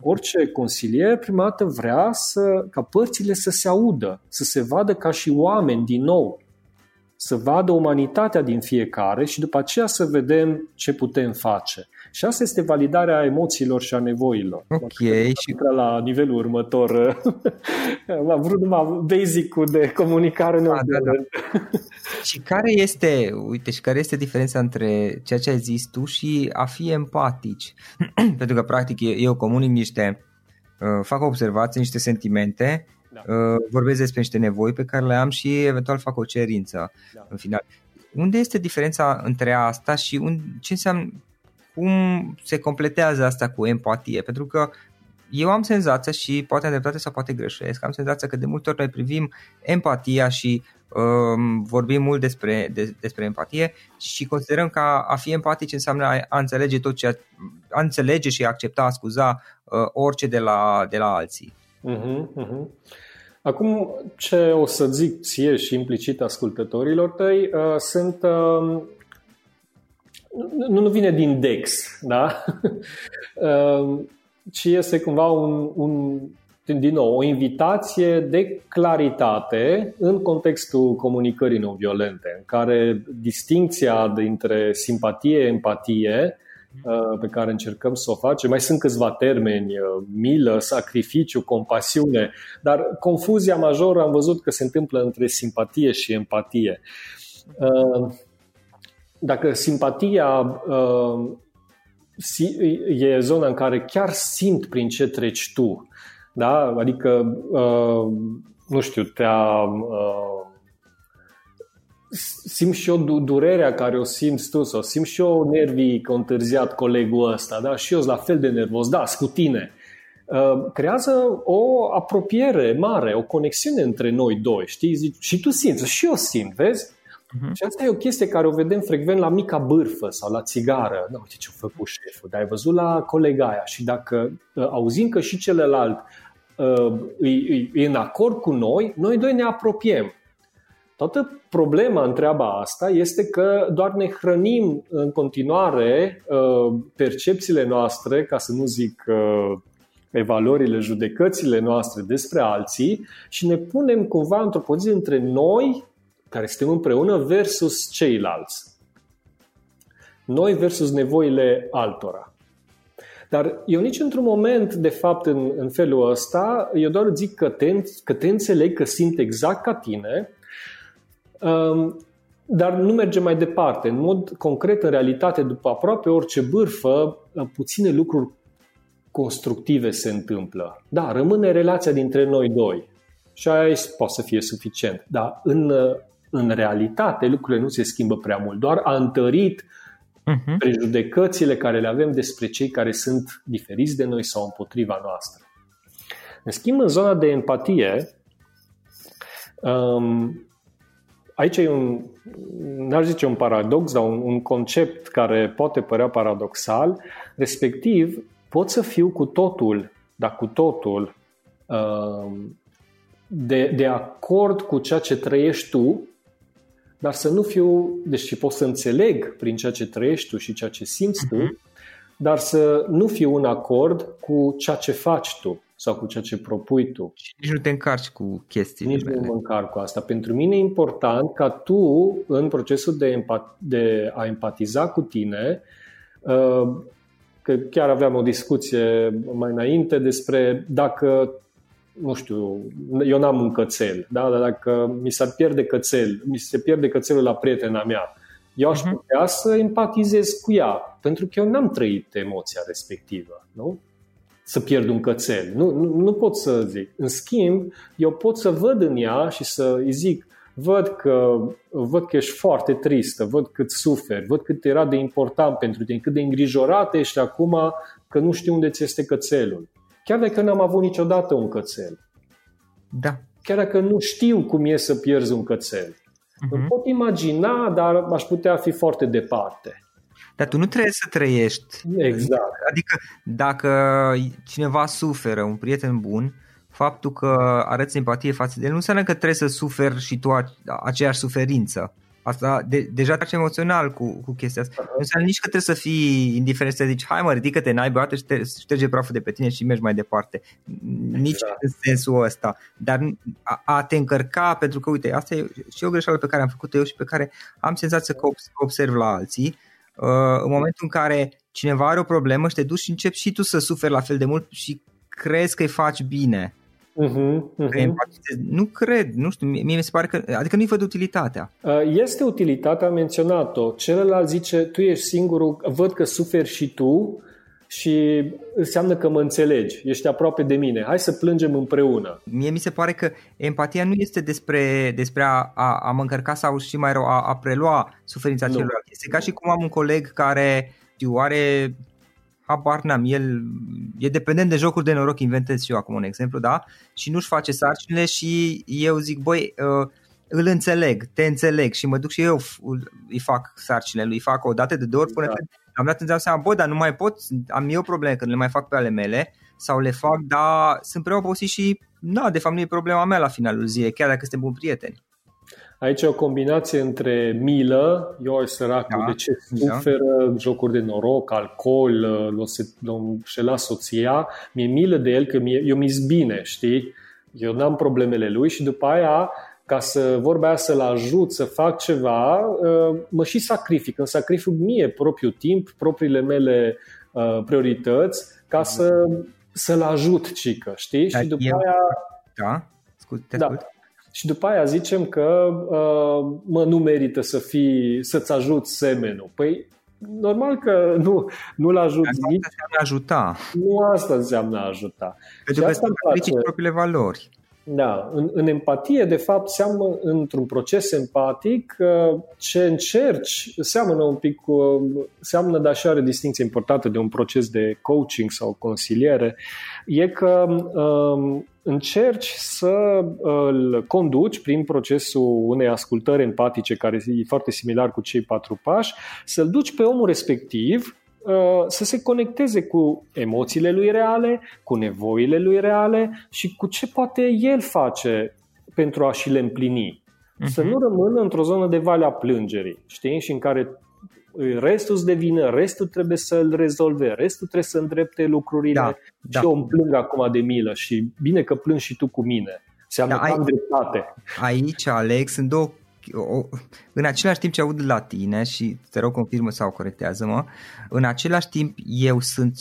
orice consilier prima dată vrea să, ca părțile să se audă, să se vadă ca și oameni din nou, să vadă umanitatea din fiecare și după aceea să vedem ce putem face. Și asta este validarea emoțiilor și a nevoilor. Ok. Și la nivelul următor. Am vrut numai basic-ul de comunicare da, da, da. Și care este, uite, și care este diferența între ceea ce ai zis tu și a fi empatici? Pentru că, practic, eu comunic niște, uh, fac observații, niște sentimente, da. uh, vorbesc despre niște nevoi pe care le am și eventual fac o cerință da. în final. Unde este diferența între asta și un, ce înseamnă, cum se completează asta cu empatie? Pentru că eu am senzația și poate am dreptate sau poate greșesc, am senzația că de multe ori noi privim empatia și um, vorbim mult despre, de, despre empatie și considerăm că a, a fi empatic înseamnă a, a înțelege tot ce a înțelege și a accepta, a scuza uh, orice de la, de la alții. Uh-huh, uh-huh. Acum, ce o să zic ție și implicit ascultătorilor tăi uh, sunt uh, nu, nu vine din Dex, da? Ehm, ci este cumva un, un, din nou, o invitație de claritate în contextul comunicării non-violente, în care distinția dintre simpatie, empatie, eh, pe care încercăm să o facem. Mai sunt câțiva termeni, eh, milă, sacrificiu, compasiune, dar confuzia majoră am văzut că se întâmplă între simpatie și empatie. Ehm, dacă simpatia uh, e zona în care chiar simt prin ce treci tu, da? adică, uh, nu știu, te-a. Uh, simt și eu durerea care o simți tu sau simt și eu nervii că a întârziat colegul ăsta, da? și eu sunt la fel de nervos, da, cu tine. Uh, creează o apropiere mare, o conexiune între noi doi, știi? Zici, și tu simți, și eu simt, vezi? Uh-huh. Și asta e o chestie care o vedem frecvent la mica bârfă sau la țigară. Nu, uite ce-a făcut șeful, dar ai văzut la colega aia și dacă uh, auzim că și celălalt uh, e, e în acord cu noi, noi doi ne apropiem. Toată problema în treaba asta este că doar ne hrănim în continuare uh, percepțiile noastre, ca să nu zic uh, evaluările, judecățile noastre despre alții și ne punem cumva într-o poziție între noi care suntem împreună versus ceilalți. Noi versus nevoile altora. Dar eu nici într-un moment, de fapt, în, în felul ăsta, eu doar zic că te, că te înțeleg, că simt exact ca tine, um, dar nu merge mai departe. În mod concret, în realitate, după aproape orice bârfă, puține lucruri constructive se întâmplă. Da, rămâne relația dintre noi doi. Și aia poate să fie suficient. Dar în în realitate lucrurile nu se schimbă prea mult, doar a întărit uh-huh. prejudecățile care le avem despre cei care sunt diferiți de noi sau împotriva noastră. În schimb, în zona de empatie, um, aici e un, n-aș zice un paradox, dar un, un concept care poate părea paradoxal, respectiv, pot să fiu cu totul, dar cu totul, um, de, de acord cu ceea ce trăiești tu dar să nu fiu, deci pot să înțeleg prin ceea ce trăiești tu și ceea ce simți tu, uh-huh. dar să nu fiu în acord cu ceea ce faci tu sau cu ceea ce propui tu. Și nici nu te încarci cu chestiile Nici mele. nu mă încarc cu asta. Pentru mine e important ca tu, în procesul de, empat- de a empatiza cu tine, uh, că chiar aveam o discuție mai înainte despre dacă nu știu, eu n-am un cățel, da? dar dacă mi s-ar pierde cățel, mi se pierde cățelul la prietena mea, eu aș mhm. putea să empatizez cu ea, pentru că eu n-am trăit emoția respectivă, nu? Să pierd un cățel. Nu, nu, nu pot să zic. În schimb, eu pot să văd în ea și să îi zic, văd că, văd că ești foarte tristă, văd cât suferi, văd cât era de important pentru tine, cât de îngrijorată ești acum că nu știu unde ți este cățelul. Chiar dacă n-am avut niciodată un cățel. Da. Chiar dacă nu știu cum e să pierzi un cățel. Uh-huh. Îmi pot imagina, dar aș putea fi foarte departe. Dar tu nu trebuie să trăiești. Exact. Adică dacă cineva suferă, un prieten bun, faptul că arăți empatie față de el nu înseamnă că trebuie să suferi și tu aceeași suferință. Asta de, deja trece emoțional cu, cu chestia asta. Nu înseamnă nici că trebuie să fii indiferent să zici hai mă, ridică-te, n-ai băiată și te, șterge praful de pe tine și mergi mai departe. Nici exact. în sensul ăsta. Dar a, a te încărca, pentru că uite, asta e și o greșeală pe care am făcut eu și pe care am senzația că observ la alții. Uh, în momentul în care cineva are o problemă și te duci și începi și tu să suferi la fel de mult și crezi că îi faci bine Uh-huh, uh-huh. Nu cred, nu știu, mie mi se pare că, adică nu-i văd utilitatea. Uh, este utilitatea, am menționat-o. Celălalt zice, tu ești singurul, văd că suferi și tu și înseamnă că mă înțelegi, ești aproape de mine, hai să plângem împreună. Mie mi se pare că empatia nu este despre, despre a, a, a mă încărca sau și mai rău, a, a prelua suferința celuilalt. Este ca și cum am un coleg care știu, are habar n-am, el e dependent de jocuri de noroc, inventez și eu acum un exemplu, da? Și nu-și face sarcinile și eu zic, băi, uh, îl înțeleg, te înțeleg și mă duc și eu îi fac sarcinile lui, îi fac o dată de două ori până da. când am dat în seama, bă, dar nu mai pot, am eu probleme când le mai fac pe ale mele sau le fac, dar sunt prea obosit și, na, de fapt nu e problema mea la finalul zilei, chiar dacă suntem buni prieteni. Aici e o combinație între milă, eu săracul, da, de ce da. suferă, da. jocuri de noroc, alcool, l-o înșela soția, mi-e milă de el că mie, eu mi bine, știi? Eu n-am problemele lui și după aia ca să vorba aia să-l ajut să fac ceva, ă, mă și sacrific. Îmi sacrific mie propriul timp, propriile mele ă, priorități ca să, să-l ajut, cică, știi? Dar și după eu... aia... Da? Scut, te da și după aia zicem că uh, mă, nu merită să fii, să-ți ajut semenul. Păi normal că nu, nu-l ajut Asta nici. înseamnă ajuta. Nu asta înseamnă ajuta. Pentru că îți propriile valori. Da, în, în empatie, de fapt, seamă într-un proces empatic uh, ce încerci, seamănă un pic cu, seamănă, dar și are distinție importantă de un proces de coaching sau consiliere, e că um, încerci să îl conduci prin procesul unei ascultări empatice care e foarte similar cu cei patru pași, să-l duci pe omul respectiv uh, să se conecteze cu emoțiile lui reale, cu nevoile lui reale și cu ce poate el face pentru a și le împlini. Uh-huh. Să nu rămână într-o zonă de valea plângerii, știi? Și în care restul îți devine, restul trebuie să-l rezolve, restul trebuie să îndrepte lucrurile da, da. și eu îmi plâng acum de milă și bine că plâng și tu cu mine. Seamnă da, că am dreptate. Aici, Alex, sunt două o, în același timp ce aud la tine și te rog confirmă sau corectează-mă, în același timp eu sunt,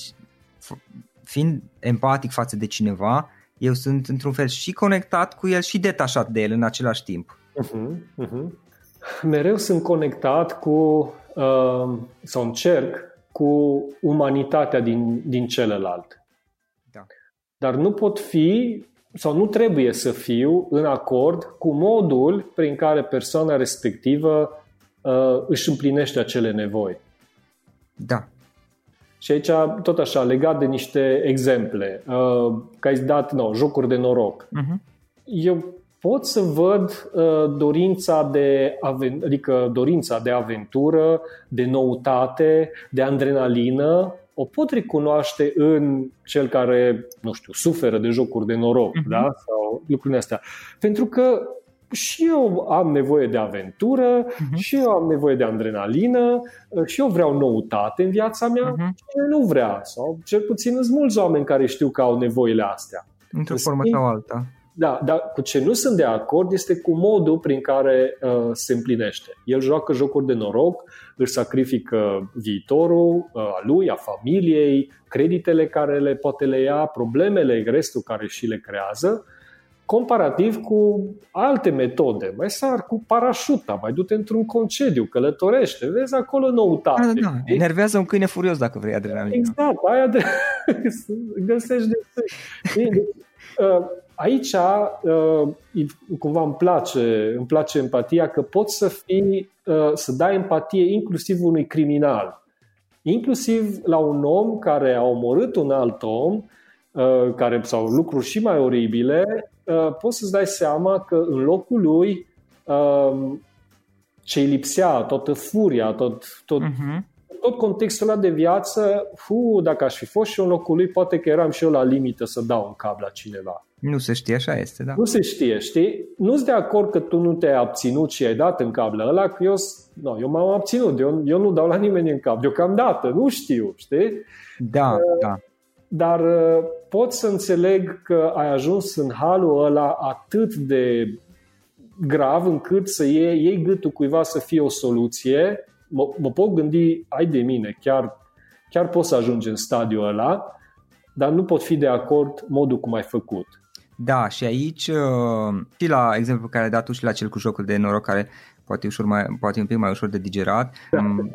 fiind empatic față de cineva, eu sunt într-un fel și conectat cu el și detașat de el în același timp. Uh-huh, uh-huh. Mereu sunt conectat cu uh, sau încerc cu umanitatea din, din celălalt. Da. Dar nu pot fi sau nu trebuie să fiu în acord cu modul prin care persoana respectivă uh, își împlinește acele nevoi. Da. Și aici, tot așa, legat de niște exemple, uh, că ai dat no, jocuri de noroc. Uh-huh. Eu pot să văd uh, dorința de adică dorința de aventură, de noutate, de adrenalină, o pot recunoaște în cel care, nu știu, suferă de jocuri de noroc, uh-huh. da? Sau lucrurile astea. Pentru că și eu am nevoie de aventură, uh-huh. și eu am nevoie de adrenalină, uh, și eu vreau noutate în viața mea, uh-huh. și eu nu vrea. Sau cel puțin sunt mulți oameni care știu că au nevoile astea. Într-o formă sau alta. Da, dar cu ce nu sunt de acord este cu modul prin care uh, se împlinește. El joacă jocuri de noroc, își sacrifică viitorul uh, a lui, a familiei, creditele care le poate le ia, problemele, restul care și le creează, comparativ cu alte metode. Mai sar cu parașuta, mai du-te într-un concediu, călătorește, vezi acolo noutate. Da, da, da. Enervează un câine furios dacă vrei adrenalină. Exact, aia de... găsești de... Uh, aici uh, cumva îmi place, îmi place empatia că poți să fii, uh, să dai empatie inclusiv unui criminal. Inclusiv la un om care a omorât un alt om, uh, care, sau lucruri și mai oribile, uh, poți să-ți dai seama că în locul lui uh, ce îi lipsea, toată furia, tot, tot, uh-huh. tot contextul ăla de viață, fu, dacă aș fi fost și eu în locul lui, poate că eram și eu la limită să dau un cap la cineva. Nu se știe, așa este, da. Nu se știe, știi? Nu sunt de acord că tu nu te-ai abținut și ai dat în cablă ăla, că eu, no, eu m-am abținut, eu, eu nu dau la nimeni în cap, deocamdată, nu știu, știi? Da, uh, da. Dar uh, pot să înțeleg că ai ajuns în halul ăla atât de grav încât să iei, iei gâtul cuiva să fie o soluție, mă, mă pot gândi, ai de mine, chiar, chiar pot să ajungi în stadiul ăla, dar nu pot fi de acord modul cum ai făcut. Da, și aici, uh, și la exemplu care ai dat tu și la cel cu jocul de noroc care poate, ușor mai, poate un pic mai ușor de digerat, da. Um,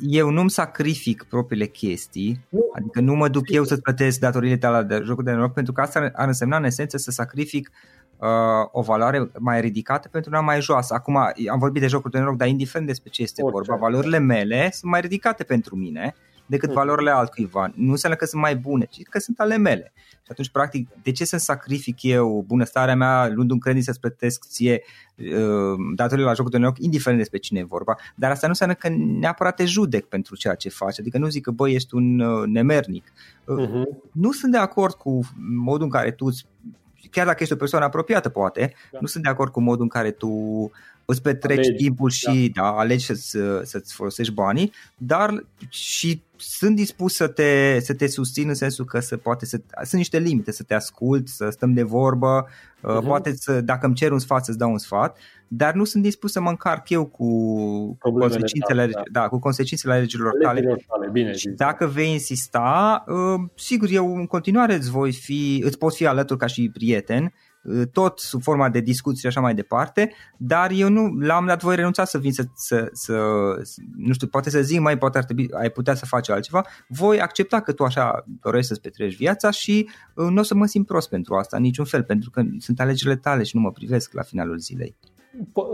eu nu-mi sacrific propriile chestii, nu. adică nu mă duc eu să-ți plătesc datoriile tale de jocul de noroc, pentru că asta ar însemna în esență să sacrific uh, o valoare mai ridicată pentru una mai joasă. Acum am vorbit de jocuri de noroc, dar indiferent despre ce este Orice. vorba, valorile mele sunt mai ridicate pentru mine decât mm. valorile altcuiva. Nu înseamnă că sunt mai bune, ci că sunt ale mele. Și atunci, practic, de ce să sacrific eu bunăstarea mea luând un credit să-ți plătesc ție uh, datorile la jocul de noroc, indiferent despre cine e vorba. Dar asta nu înseamnă că neapărat te judec pentru ceea ce faci. Adică nu zic că, băi, ești un uh, nemernic. Uh, uh-huh. Nu sunt de acord cu modul în care tu chiar dacă ești o persoană apropiată, poate, da. nu sunt de acord cu modul în care tu îți petreci alegi, timpul și da. Da, alegi să-ți, să-ți folosești banii, dar și sunt dispus să te, să te susțin în sensul că să poate să, sunt niște limite, să te ascult, să stăm de vorbă, uh-huh. poate să, dacă îmi cer un sfat, să-ți dau un sfat, dar nu sunt dispus să mă încarc eu cu consecințele, tale, da. Da, cu consecințele legilor tale. tale bine, dacă vei insista, uh, sigur, eu în continuare îți voi fi, îți pot fi alături ca și prieten, Uh, tot sub forma de discuții și așa mai departe, dar eu nu l-am dat voi renunța să vin să, să, să, nu știu, poate să zic mai, poate ar trebui, ai putea să faci altceva, voi accepta că tu așa dorești să-ți petreci viața și uh, nu o să mă simt prost pentru asta, niciun fel, pentru că sunt alegerile tale și nu mă privesc la finalul zilei.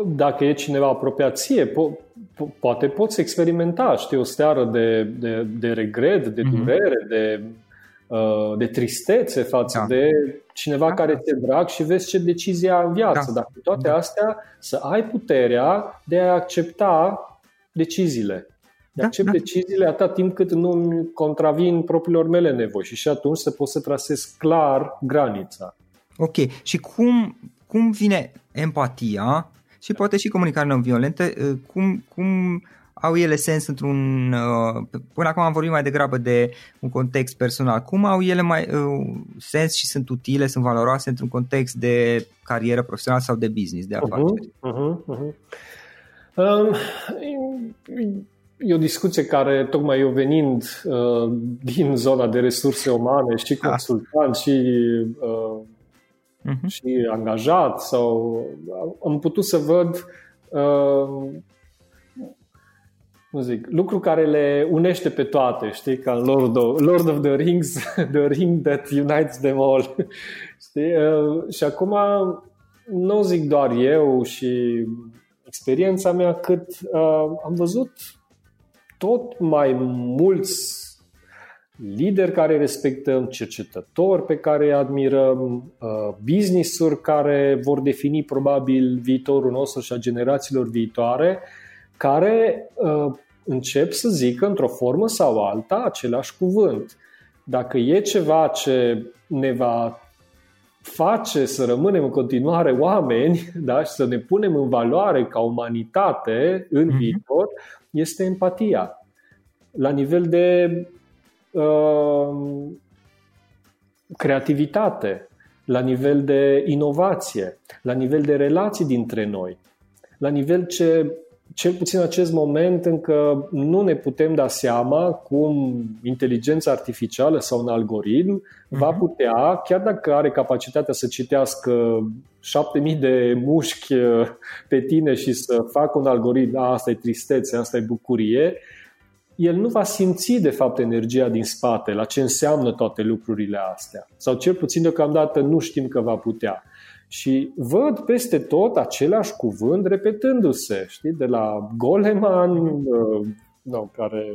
Dacă e cineva apropiat ție, po- po- poate poți experimenta, știi, o steară de, de, de regret, de mhm. durere, mm-hmm. de Uh, de tristețe față da. de cineva da. care ți-e drag și vezi ce decizie în viață. Da. Dar cu toate da. astea să ai puterea de a accepta deciziile. De da, accept da. deciziile atât timp cât nu contravin propriilor mele nevoi și și atunci să pot să trasez clar granița. Ok. Și cum, cum vine empatia și poate și comunicarea non-violentă, uh, cum, cum au ele sens într-un... Uh, până acum am vorbit mai degrabă de un context personal. Cum au ele mai uh, sens și sunt utile, sunt valoroase într-un context de carieră profesională sau de business, de uh-huh, afaceri? Uh-huh, uh-huh, uh-huh. Um, e o discuție care, tocmai eu venind uh, din zona de resurse umane și da. consultant și, uh, uh-huh. și angajat, sau am putut să văd uh, cum zic, lucru care le unește pe toate, știi, ca Lord of, Lord of the Rings, the ring that unites them all. știi? Uh, și acum nu zic doar eu și experiența mea, cât uh, am văzut tot mai mulți lideri care respectăm, cercetători pe care îi admirăm, uh, business-uri care vor defini probabil viitorul nostru și a generațiilor viitoare, care uh, încep să zică într-o formă sau alta același cuvânt. Dacă e ceva ce ne va face să rămânem în continuare oameni da, și să ne punem în valoare ca umanitate în mm-hmm. viitor, este empatia. La nivel de uh, creativitate, la nivel de inovație, la nivel de relații dintre noi, la nivel ce cel puțin în acest moment încă nu ne putem da seama cum inteligența artificială sau un algoritm uh-huh. va mhm. putea, chiar dacă are capacitatea să citească 7000 de mușchi uh, pe tine și să facă un algoritm, a, asta e tristețe, asta e bucurie, el nu va simți de fapt energia din spate, la ce înseamnă toate lucrurile astea. Sau cel puțin deocamdată nu știm că va putea. Și văd peste tot același cuvânt repetându-se, știi, de la Goleman, uh, no, care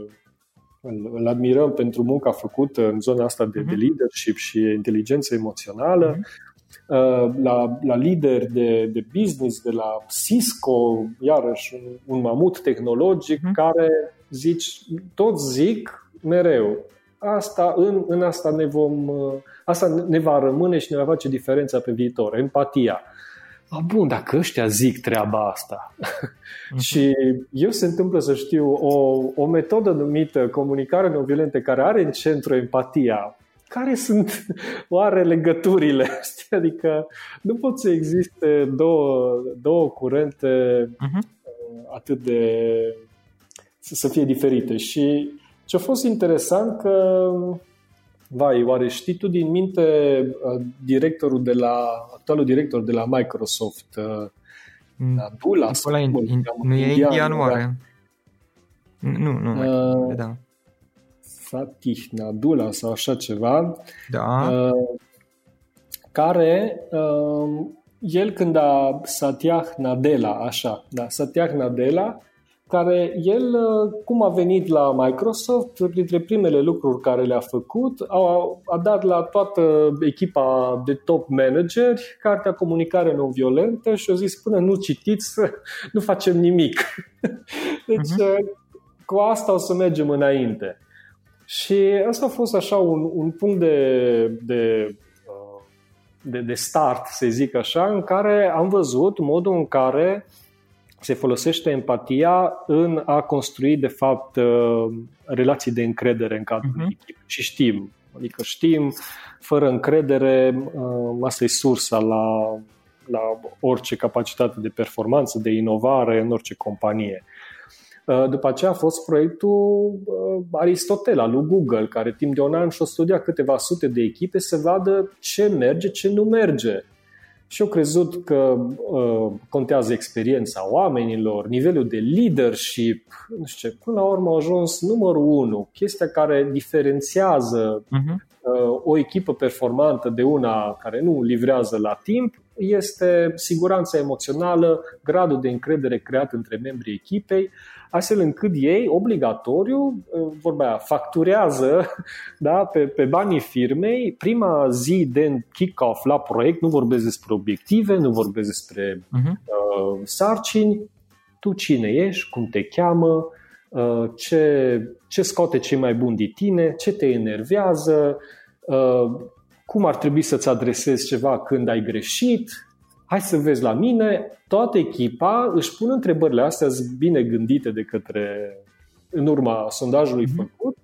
îl, îl admirăm pentru munca făcută în zona asta de, de mhm. leadership și inteligență emoțională, uh, la, la lideri de, de business, de la Cisco, iarăși un, un mamut tehnologic, uh-huh. care zici, toți zic mereu, asta, în, în asta ne vom, uh, asta ne va rămâne și ne va face diferența pe viitor, empatia. A, bun, dacă ăștia zic treaba asta uh-huh. și eu se întâmplă să știu o, o metodă numită comunicare non-violentă care are în centru empatia, care sunt oare legăturile? Știi? Adică nu pot să existe două, două curente uh-huh. atât de să fie diferite. Și ce a fost interesant că, vai, oare știi tu din minte uh, directorul de la, actualul director de la Microsoft, uh, mm. Dula? Sau, in, in, nu e indian, oare? Nu, nu, uh, da. Fatih Nadula sau așa ceva. Da. Uh, care uh, el când a Satyah Nadella, așa, da, Satyah Nadella care el, uh, cum a venit la Microsoft, printre primele lucruri care le-a făcut, a, a dat la toată echipa de top manageri cartea Comunicare Non-Violentă și a zis până nu citiți, nu facem nimic. Deci uh-huh. cu asta o să mergem înainte. Și asta a fost așa un, un punct de, de uh, de, de start, să zic așa, în care am văzut modul în care se folosește empatia în a construi, de fapt, uh, relații de încredere în cadrul uh-huh. echipei. Și știm, adică știm, fără încredere, uh, asta e sursa la, la orice capacitate de performanță, de inovare în orice companie. Uh, după aceea a fost proiectul Aristotel al lui Google, care timp de un an și-a studiat câteva sute de echipe să vadă ce merge, ce nu merge și eu crezut că uh, contează experiența oamenilor, nivelul de leadership, nu știu ce. Până la urmă a ajuns numărul unu, chestia care diferențiază uh-huh. uh, o echipă performantă de una care nu livrează la timp este siguranța emoțională, gradul de încredere creat între membrii echipei, astfel încât ei, obligatoriu, vorba aia, facturează da, pe, pe banii firmei prima zi de kick-off la proiect, nu vorbesc despre obiective, nu vorbesc despre uh-huh. uh, sarcini, tu cine ești, cum te cheamă, uh, ce, ce scoate cei mai buni de tine, ce te enervează, uh, cum ar trebui să-ți adresezi ceva când ai greșit, hai să vezi la mine, toată echipa își pune întrebările astea bine gândite de către, în urma sondajului mm-hmm. făcut,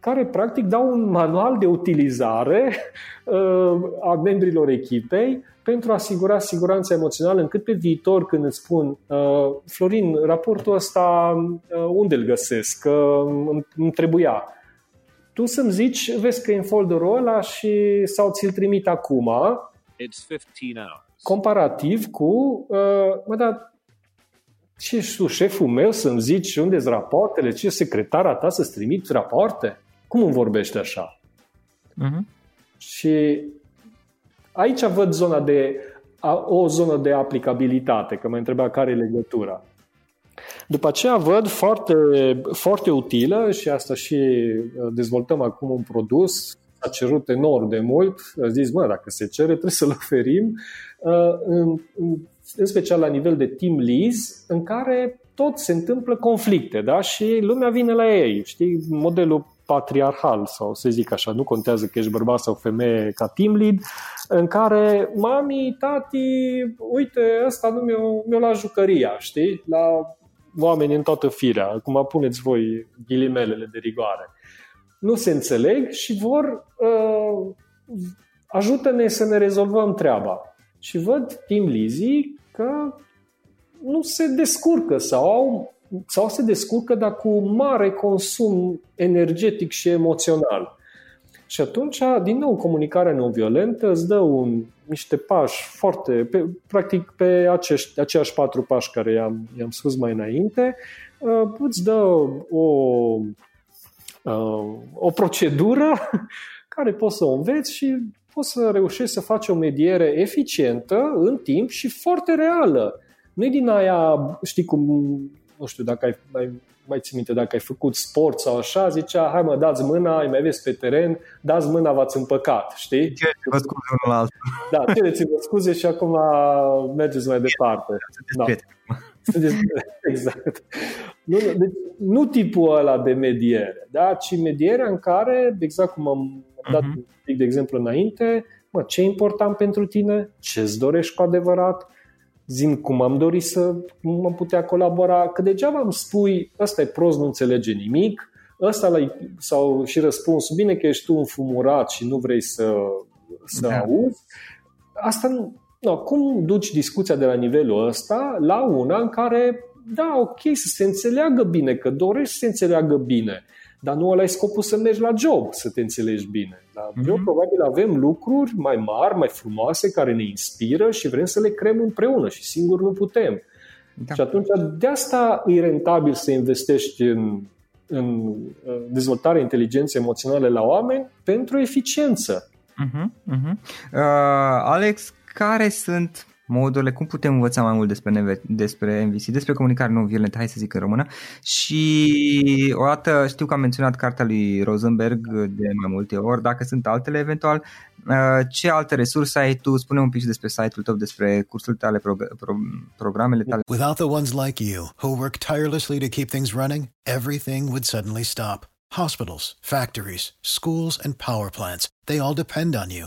care practic dau un manual de utilizare uh, a membrilor echipei pentru a asigura siguranța emoțională, încât pe viitor când îți spun uh, Florin, raportul ăsta uh, unde îl găsesc? Că îmi, îmi trebuia. Tu să-mi zici, vezi că e în folderul ăla și sau ți-l trimit acum. It's 15 hours comparativ cu, uh, mă, dar ce ești tu, șeful meu, să-mi zici unde sunt rapoartele, ce secretara ta să-ți trimiți rapoarte? Cum îmi vorbește așa? Uh-huh. Și aici văd zona de, o zonă de aplicabilitate, că mă întreba care e legătura. După aceea văd foarte, foarte utilă și asta și uh, dezvoltăm acum un produs a cerut enorm de mult, a zis, mă, dacă se cere, trebuie să-l oferim, uh, în, în special la nivel de team leads, în care tot se întâmplă conflicte, da? Și lumea vine la ei, știi, modelul patriarhal sau să zic așa, nu contează că ești bărbat sau femeie ca team lead, în care mami, tati, uite, ăsta nu mi-o, mi-o la jucăria, știi, la oameni în toată firea, acum puneți voi ghilimelele de rigoare nu se înțeleg și vor uh, ajută-ne să ne rezolvăm treaba. Și văd Tim Lizzy că nu se descurcă sau au sau se descurcă, dar cu mare consum energetic și emoțional. Și atunci, din nou, comunicarea non-violentă îți dă un, niște pași foarte, pe, practic pe acești, aceiași patru pași care i-am, i-am spus mai înainte, uh, îți dă o, uh, o procedură care poți să o înveți și poți să reușești să faci o mediere eficientă în timp și foarte reală. Nu e din aia, știi cum, nu știu dacă ai, ai mai ții minte, dacă ai făcut sport sau așa, zicea, hai mă, dați mâna, îi mai vezi pe teren, dați mâna, v-ați împăcat, știi? Cereți-vă scuze unul la altul. Da, cereți-vă scuze și acum mergeți mai departe. Da. Exact. Nu, deci, nu tipul ăla de mediere, da? ci medierea în care, exact cum am dat uh-huh. un pic de exemplu înainte, mă, ce e important pentru tine, ce îți dorești cu adevărat, zim cum am dorit să cum am putea colabora, că degeaba îmi spui, ăsta e prost, nu înțelege nimic, ăsta la, sau și răspuns, bine că ești tu înfumurat și nu vrei să, să da. auzi, asta nu, no, cum duci discuția de la nivelul ăsta la una în care, da, ok, să se înțeleagă bine, că dorești să se înțeleagă bine, dar nu ăla e scopul să mergi la job, să te înțelegi bine. La mm-hmm. job probabil avem lucruri mai mari, mai frumoase, care ne inspiră și vrem să le creăm împreună și singur nu putem. Da. Și atunci de asta e rentabil să investești în, în dezvoltarea inteligenței emoționale la oameni pentru eficiență. Uh-huh, uh-huh. Uh, Alex, care sunt modurile, cum putem învăța mai mult despre, despre MVC, despre comunicare non-violentă, hai să zic în română. Și o dată știu că am menționat cartea lui Rosenberg de mai multe ori, dacă sunt altele eventual, uh, ce alte resurse ai tu? Spune un pic despre site-ul tău, despre cursurile tale, pro- pro- programele tale. Without the ones like you, who work tirelessly to keep things running, everything would suddenly stop. Hospitals, factories, schools, and power plants, they all depend on you.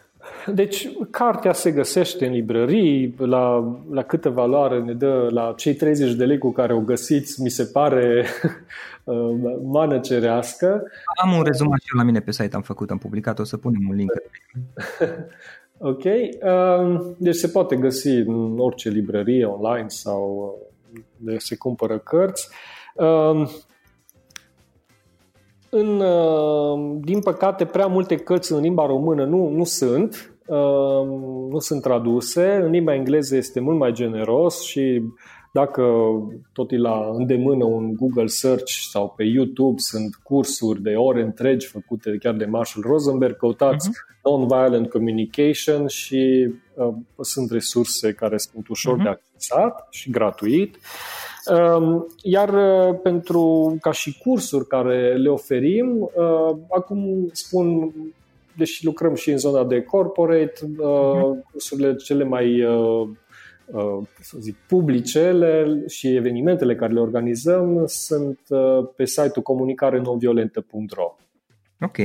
Deci, cartea se găsește în librării, la, la câtă valoare ne dă, la cei 30 de lei cu care o găsiți, mi se pare uh, mană cerească. Am un rezumat și la mine pe site, am făcut, am publicat, o să punem un link. ok, um, deci se poate găsi în orice librărie online sau uh, de se cumpără cărți. Um, în, uh, din păcate, prea multe cărți în limba română nu, nu sunt, uh, nu sunt traduse. În limba engleză este mult mai generos și dacă tot e la îndemână un Google Search sau pe YouTube sunt cursuri de ore întregi făcute chiar de Marshall Rosenberg, căutați uh-huh. Non-Violent Communication și uh, sunt resurse care sunt ușor uh-huh. de accesat și gratuit. Uh, Ehm, iar uh, pentru ca și cursuri care le oferim, uh, acum spun, deși lucrăm și în zona de corporate, uh, cursurile cele mai să zic, publice și evenimentele care le organizăm sunt pe site-ul comunicarenonviolentă.ro Ok.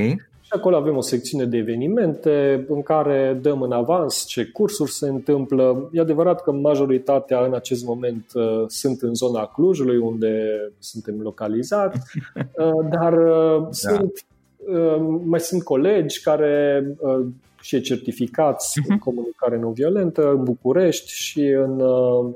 Și acolo avem o secțiune de evenimente în care dăm în avans ce cursuri se întâmplă. E adevărat că majoritatea în acest moment uh, sunt în zona Clujului, unde suntem localizați, uh, dar uh, da. sunt, uh, mai sunt colegi care uh, și certificați uh-huh. în comunicare non-violentă în București și în uh,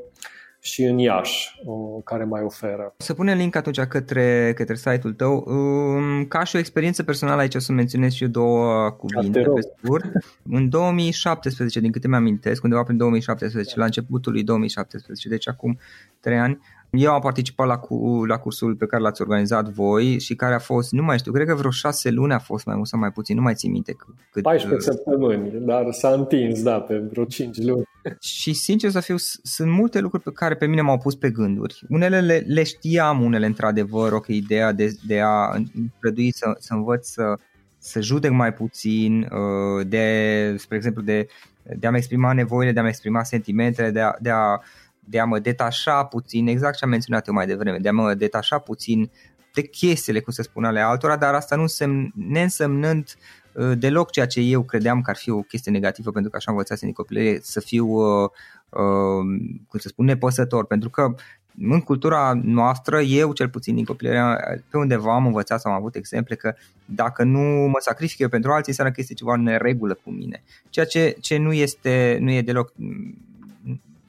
și în Iași, care mai oferă. Să punem link atunci către, către site-ul tău. Um, ca și o experiență personală aici o să menționez și eu două cuvinte pe scurt. În 2017, din câte mi-amintesc, undeva prin 2017, la începutul lui 2017, deci acum trei ani, eu am participat la, cu, la cursul pe care l-ați organizat voi și care a fost, nu mai știu, cred că vreo șase luni a fost mai mult sau mai puțin, nu mai țin minte cât. 14 săptămâni, dar s-a întins, da, pe vreo 5 luni. Și sincer să fiu, sunt multe lucruri pe care pe mine m-au pus pe gânduri. Unele le, le știam, unele într-adevăr, ok, ideea de, de a împrădui să, să învăț să, să judec mai puțin, uh, de, spre exemplu, de de a-mi exprima nevoile, de a-mi exprima sentimentele, de a, de a, de a mă detașa puțin, exact ce am menționat eu mai devreme, de a mă detașa puțin de chestiile, cum se spune, ale altora, dar asta nu semn, neînsemnând uh, deloc ceea ce eu credeam că ar fi o chestie negativă, pentru că așa am învățat în copilărie, să fiu, uh, uh, cum să spun, nepăsător, pentru că în cultura noastră, eu cel puțin din copilărie, pe undeva am învățat sau am avut exemple că dacă nu mă sacrific eu pentru alții, înseamnă că este ceva în neregulă cu mine. Ceea ce, ce nu, este, nu e deloc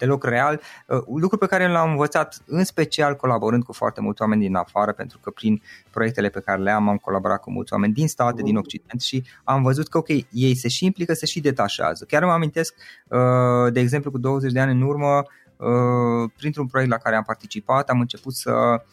deloc real, uh, lucru pe care l-am învățat în special colaborând cu foarte mulți oameni din afară, pentru că prin proiectele pe care le am am colaborat cu mulți oameni din state, din Occident și am văzut că ok, ei se și implică, se și detașează. Chiar mă amintesc, uh, de exemplu, cu 20 de ani în urmă, uh, printr-un proiect la care am participat, am început să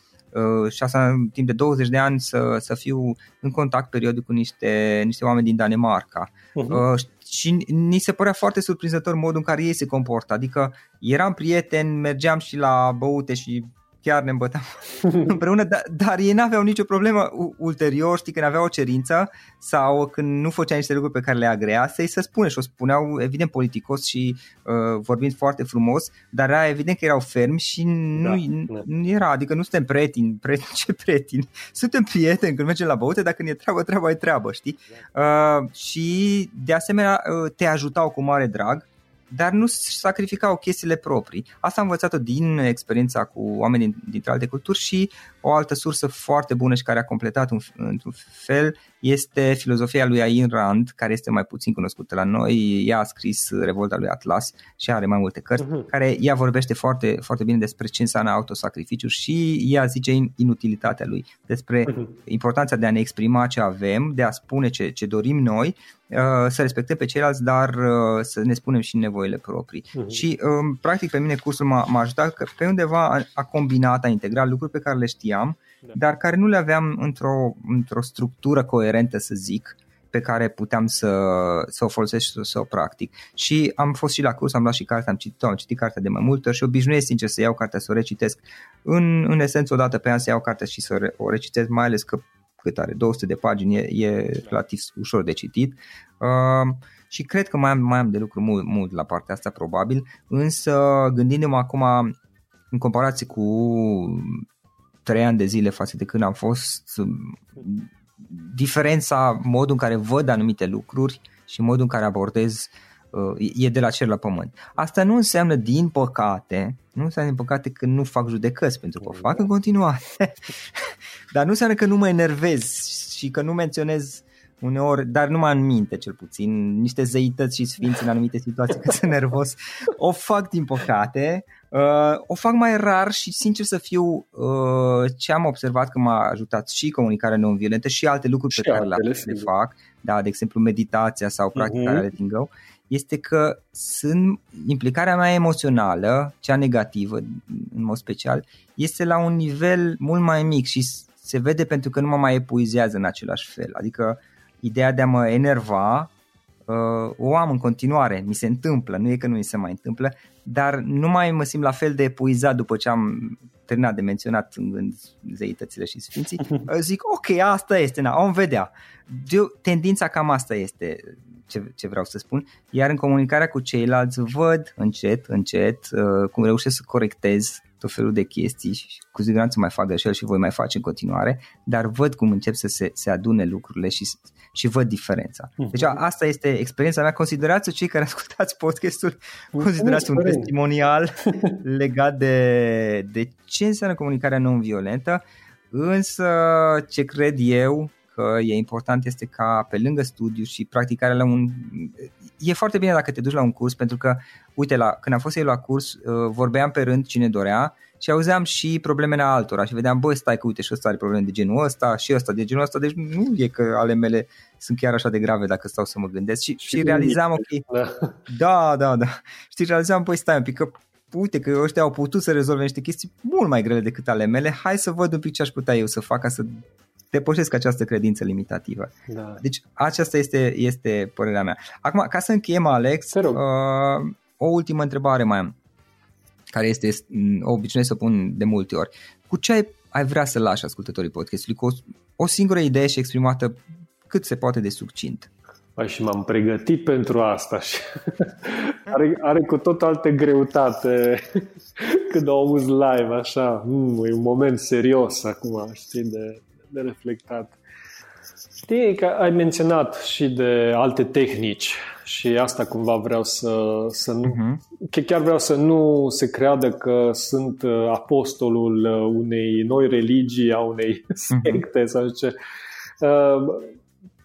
și asta în timp de 20 de ani să, să fiu în contact periodic cu niște, niște oameni din Danemarca. Uh-huh și ni se părea foarte surprinzător modul în care ei se comportă. Adică eram prieteni, mergeam și la băute și chiar ne îmbăteam împreună, dar, dar ei n-aveau nicio problemă ulterior, știi, când aveau o cerință sau când nu făcea niște lucruri pe care le agrea, să-i se spune și o spuneau evident politicos și uh, vorbind foarte frumos, dar era evident că erau fermi și nu, da, da. nu era, adică nu suntem prieteni, prieteni, ce prieteni, suntem prieteni când mergem la băute, dacă ne e treabă, treaba e treabă, știi? Uh, și de asemenea uh, te ajutau cu mare drag dar nu sacrificau chestiile proprii. Asta am învățat-o din experiența cu oameni dintre alte culturi și o altă sursă foarte bună și care a completat un, într-un fel este filozofia lui Ayn Rand, care este mai puțin cunoscută la noi. Ea a scris Revolta lui Atlas și are mai multe cărți, uh-huh. care ea vorbește foarte, foarte bine despre ce înseamnă autosacrificiu și ea zice inutilitatea lui, despre uh-huh. importanța de a ne exprima ce avem, de a spune ce, ce dorim noi, uh, să respectăm pe ceilalți, dar uh, să ne spunem și nevoile proprii. Uh-huh. Și um, practic pe mine cursul m-a, m-a ajutat că pe undeva a, a combinat, a integrat lucruri pe care le știam, da. dar care nu le aveam într-o, într-o structură coerentă, să zic, pe care puteam să, să o folosesc și să, să o practic. Și am fost și la curs, am luat și cartea, am citit am citit cartea de mai multe ori și obișnuiesc sincer să iau cartea, să o recitesc. În, în esență, o dată pe an să iau cartea și să re, o recitesc, mai ales că cât are, 200 de pagini, e, e da. relativ ușor de citit. Uh, și cred că mai am, mai am de lucru mult, mult la partea asta probabil, însă gândindu-mă acum în comparație cu trei ani de zile față de când am fost, diferența, modul în care văd anumite lucruri și modul în care abordez uh, e de la cer la pământ. Asta nu înseamnă, din păcate, nu înseamnă, din păcate, că nu fac judecăți, pentru că o fac în continuare. Dar nu înseamnă că nu mă enervez și că nu menționez uneori, dar numai în minte cel puțin, niște zeități și sfinți în anumite situații că sunt nervos. O fac din păcate, uh, o fac mai rar și sincer să fiu uh, ce am observat că m-a ajutat și comunicarea non-violentă și alte lucruri și pe care le, le fac, da, de exemplu meditația sau practicarea uh-huh. Letting Go, este că sunt implicarea mea emoțională, cea negativă în mod special, este la un nivel mult mai mic și se vede pentru că nu mă mai epuizează în același fel. Adică ideea de a mă enerva uh, o am în continuare, mi se întâmplă, nu e că nu mi se mai întâmplă, dar nu mai mă simt la fel de epuizat după ce am terminat de menționat în gând zeitățile și sfinții. Zic, ok, asta este, na, om vedea. De, tendința cam asta este ce, ce vreau să spun, iar în comunicarea cu ceilalți văd încet, încet uh, cum reușesc să corectez tot felul de chestii și cu siguranță mai fac greșeli și voi mai face în continuare, dar văd cum încep să se, se adune lucrurile și, și văd diferența. Mhm. Deci asta este experiența mea. Considerați cei care ascultați podcastul, considerați un testimonial legat de, de ce înseamnă comunicarea non-violentă, însă ce cred eu că e important este ca pe lângă studiu și practicarea la un... E foarte bine dacă te duci la un curs pentru că, uite, la, când am fost eu la curs, uh, vorbeam pe rând cine dorea și auzeam și problemele altora și vedeam, băi, stai că uite și ăsta are probleme de genul ăsta și ăsta de genul ăsta, deci nu e că ale mele sunt chiar așa de grave dacă stau să mă gândesc. Și, și, și realizam, ok, da. da, da, da, știi, realizam, băi, stai un pic, că uite că ăștia au putut să rezolve niște chestii mult mai grele decât ale mele, hai să văd un pic ce aș putea eu să fac ca să depășesc această credință limitativă. Da. Deci aceasta este, este părerea mea. Acum, ca să încheiem, Alex, uh, o ultimă întrebare mai am, care este, o obișnuiesc să pun de multe ori. Cu ce ai, ai vrea să lași ascultătorii podcastului? Cu o, o singură idee și exprimată cât se poate de succint. Păi și m-am pregătit pentru asta și are, are cu tot alte greutate când o auzi live, așa, mm, e un moment serios acum, știi, de, de reflectat. Știi că ai menționat și de alte tehnici și asta cumva vreau să, să nu, uh-huh. chiar vreau să nu se creadă că sunt uh, apostolul uh, unei noi religii, a unei mhm. secte uh-huh. sau ce.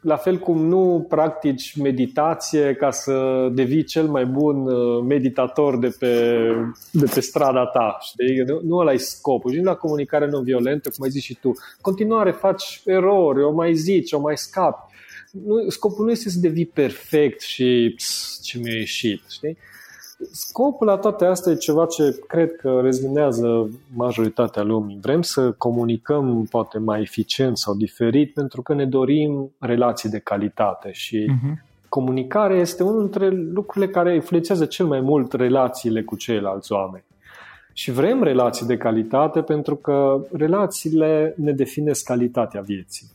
Uh, la fel cum nu practici meditație ca să devii cel mai bun meditator de pe, de pe strada ta. Știi? Nu, nu ăla e scopul. Și la comunicare non-violentă, cum ai zis și tu, continuare faci erori, o mai zici, o mai scapi nu, scopul nu este să devii perfect și pss, ce mi-a ieșit, știi? Scopul la toate astea e ceva ce cred că rezminează majoritatea lumii. Vrem să comunicăm poate mai eficient sau diferit pentru că ne dorim relații de calitate și uh-huh. comunicarea este unul dintre lucrurile care influențează cel mai mult relațiile cu ceilalți oameni. Și vrem relații de calitate pentru că relațiile ne definesc calitatea vieții.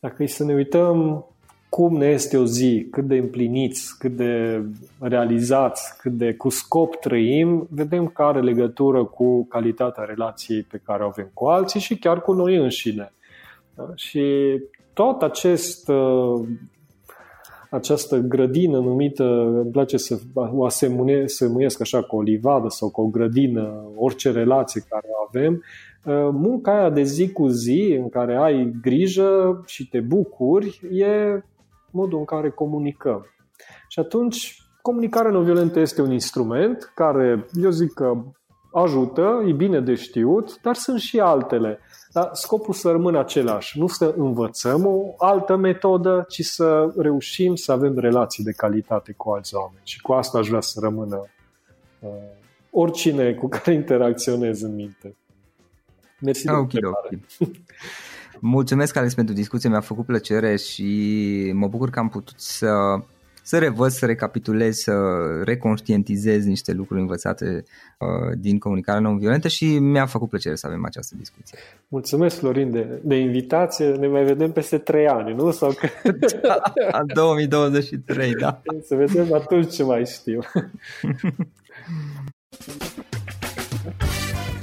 Dacă e să ne uităm cum ne este o zi, cât de împliniți, cât de realizați, cât de cu scop trăim, vedem că are legătură cu calitatea relației pe care o avem cu alții și chiar cu noi înșine. Da? Și tot acest uh, această grădină numită, îmi place să o asemuiesc așa cu o livadă sau cu o grădină, orice relație care o avem, Uh, munca aia de zi cu zi, în care ai grijă și te bucuri, e modul în care comunicăm. Și atunci, comunicarea non-violentă este un instrument care, eu zic că ajută, e bine de știut, dar sunt și altele. Dar scopul să rămână același, nu să învățăm o altă metodă, ci să reușim să avem relații de calitate cu alți oameni. Și cu asta aș vrea să rămână uh, oricine cu care interacționez în minte. Mersi de okay, Mulțumesc, Alex, pentru discuție, mi-a făcut plăcere și mă bucur că am putut să, să revăd, să recapitulez, să reconștientizez niște lucruri învățate uh, din comunicarea non-violentă și mi-a făcut plăcere să avem această discuție. Mulțumesc, Florin, de, de invitație. Ne mai vedem peste trei ani, nu? Sau că... da, 2023, da. Să vedem atunci ce mai știu.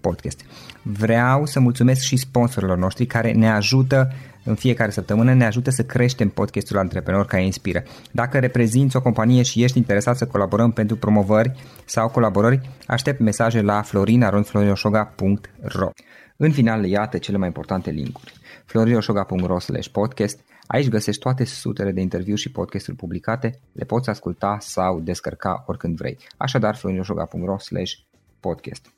podcast. Vreau să mulțumesc și sponsorilor noștri care ne ajută în fiecare săptămână, ne ajută să creștem podcastul Antreprenor care inspiră. Dacă reprezinți o companie și ești interesat să colaborăm pentru promovări sau colaborări, aștept mesaje la florin.florinosoga.ro În final, iată cele mai importante linkuri. florinosoga.ro podcast Aici găsești toate sutele de interviuri și podcasturi publicate, le poți asculta sau descărca oricând vrei. Așadar, florinosoga.ro podcast.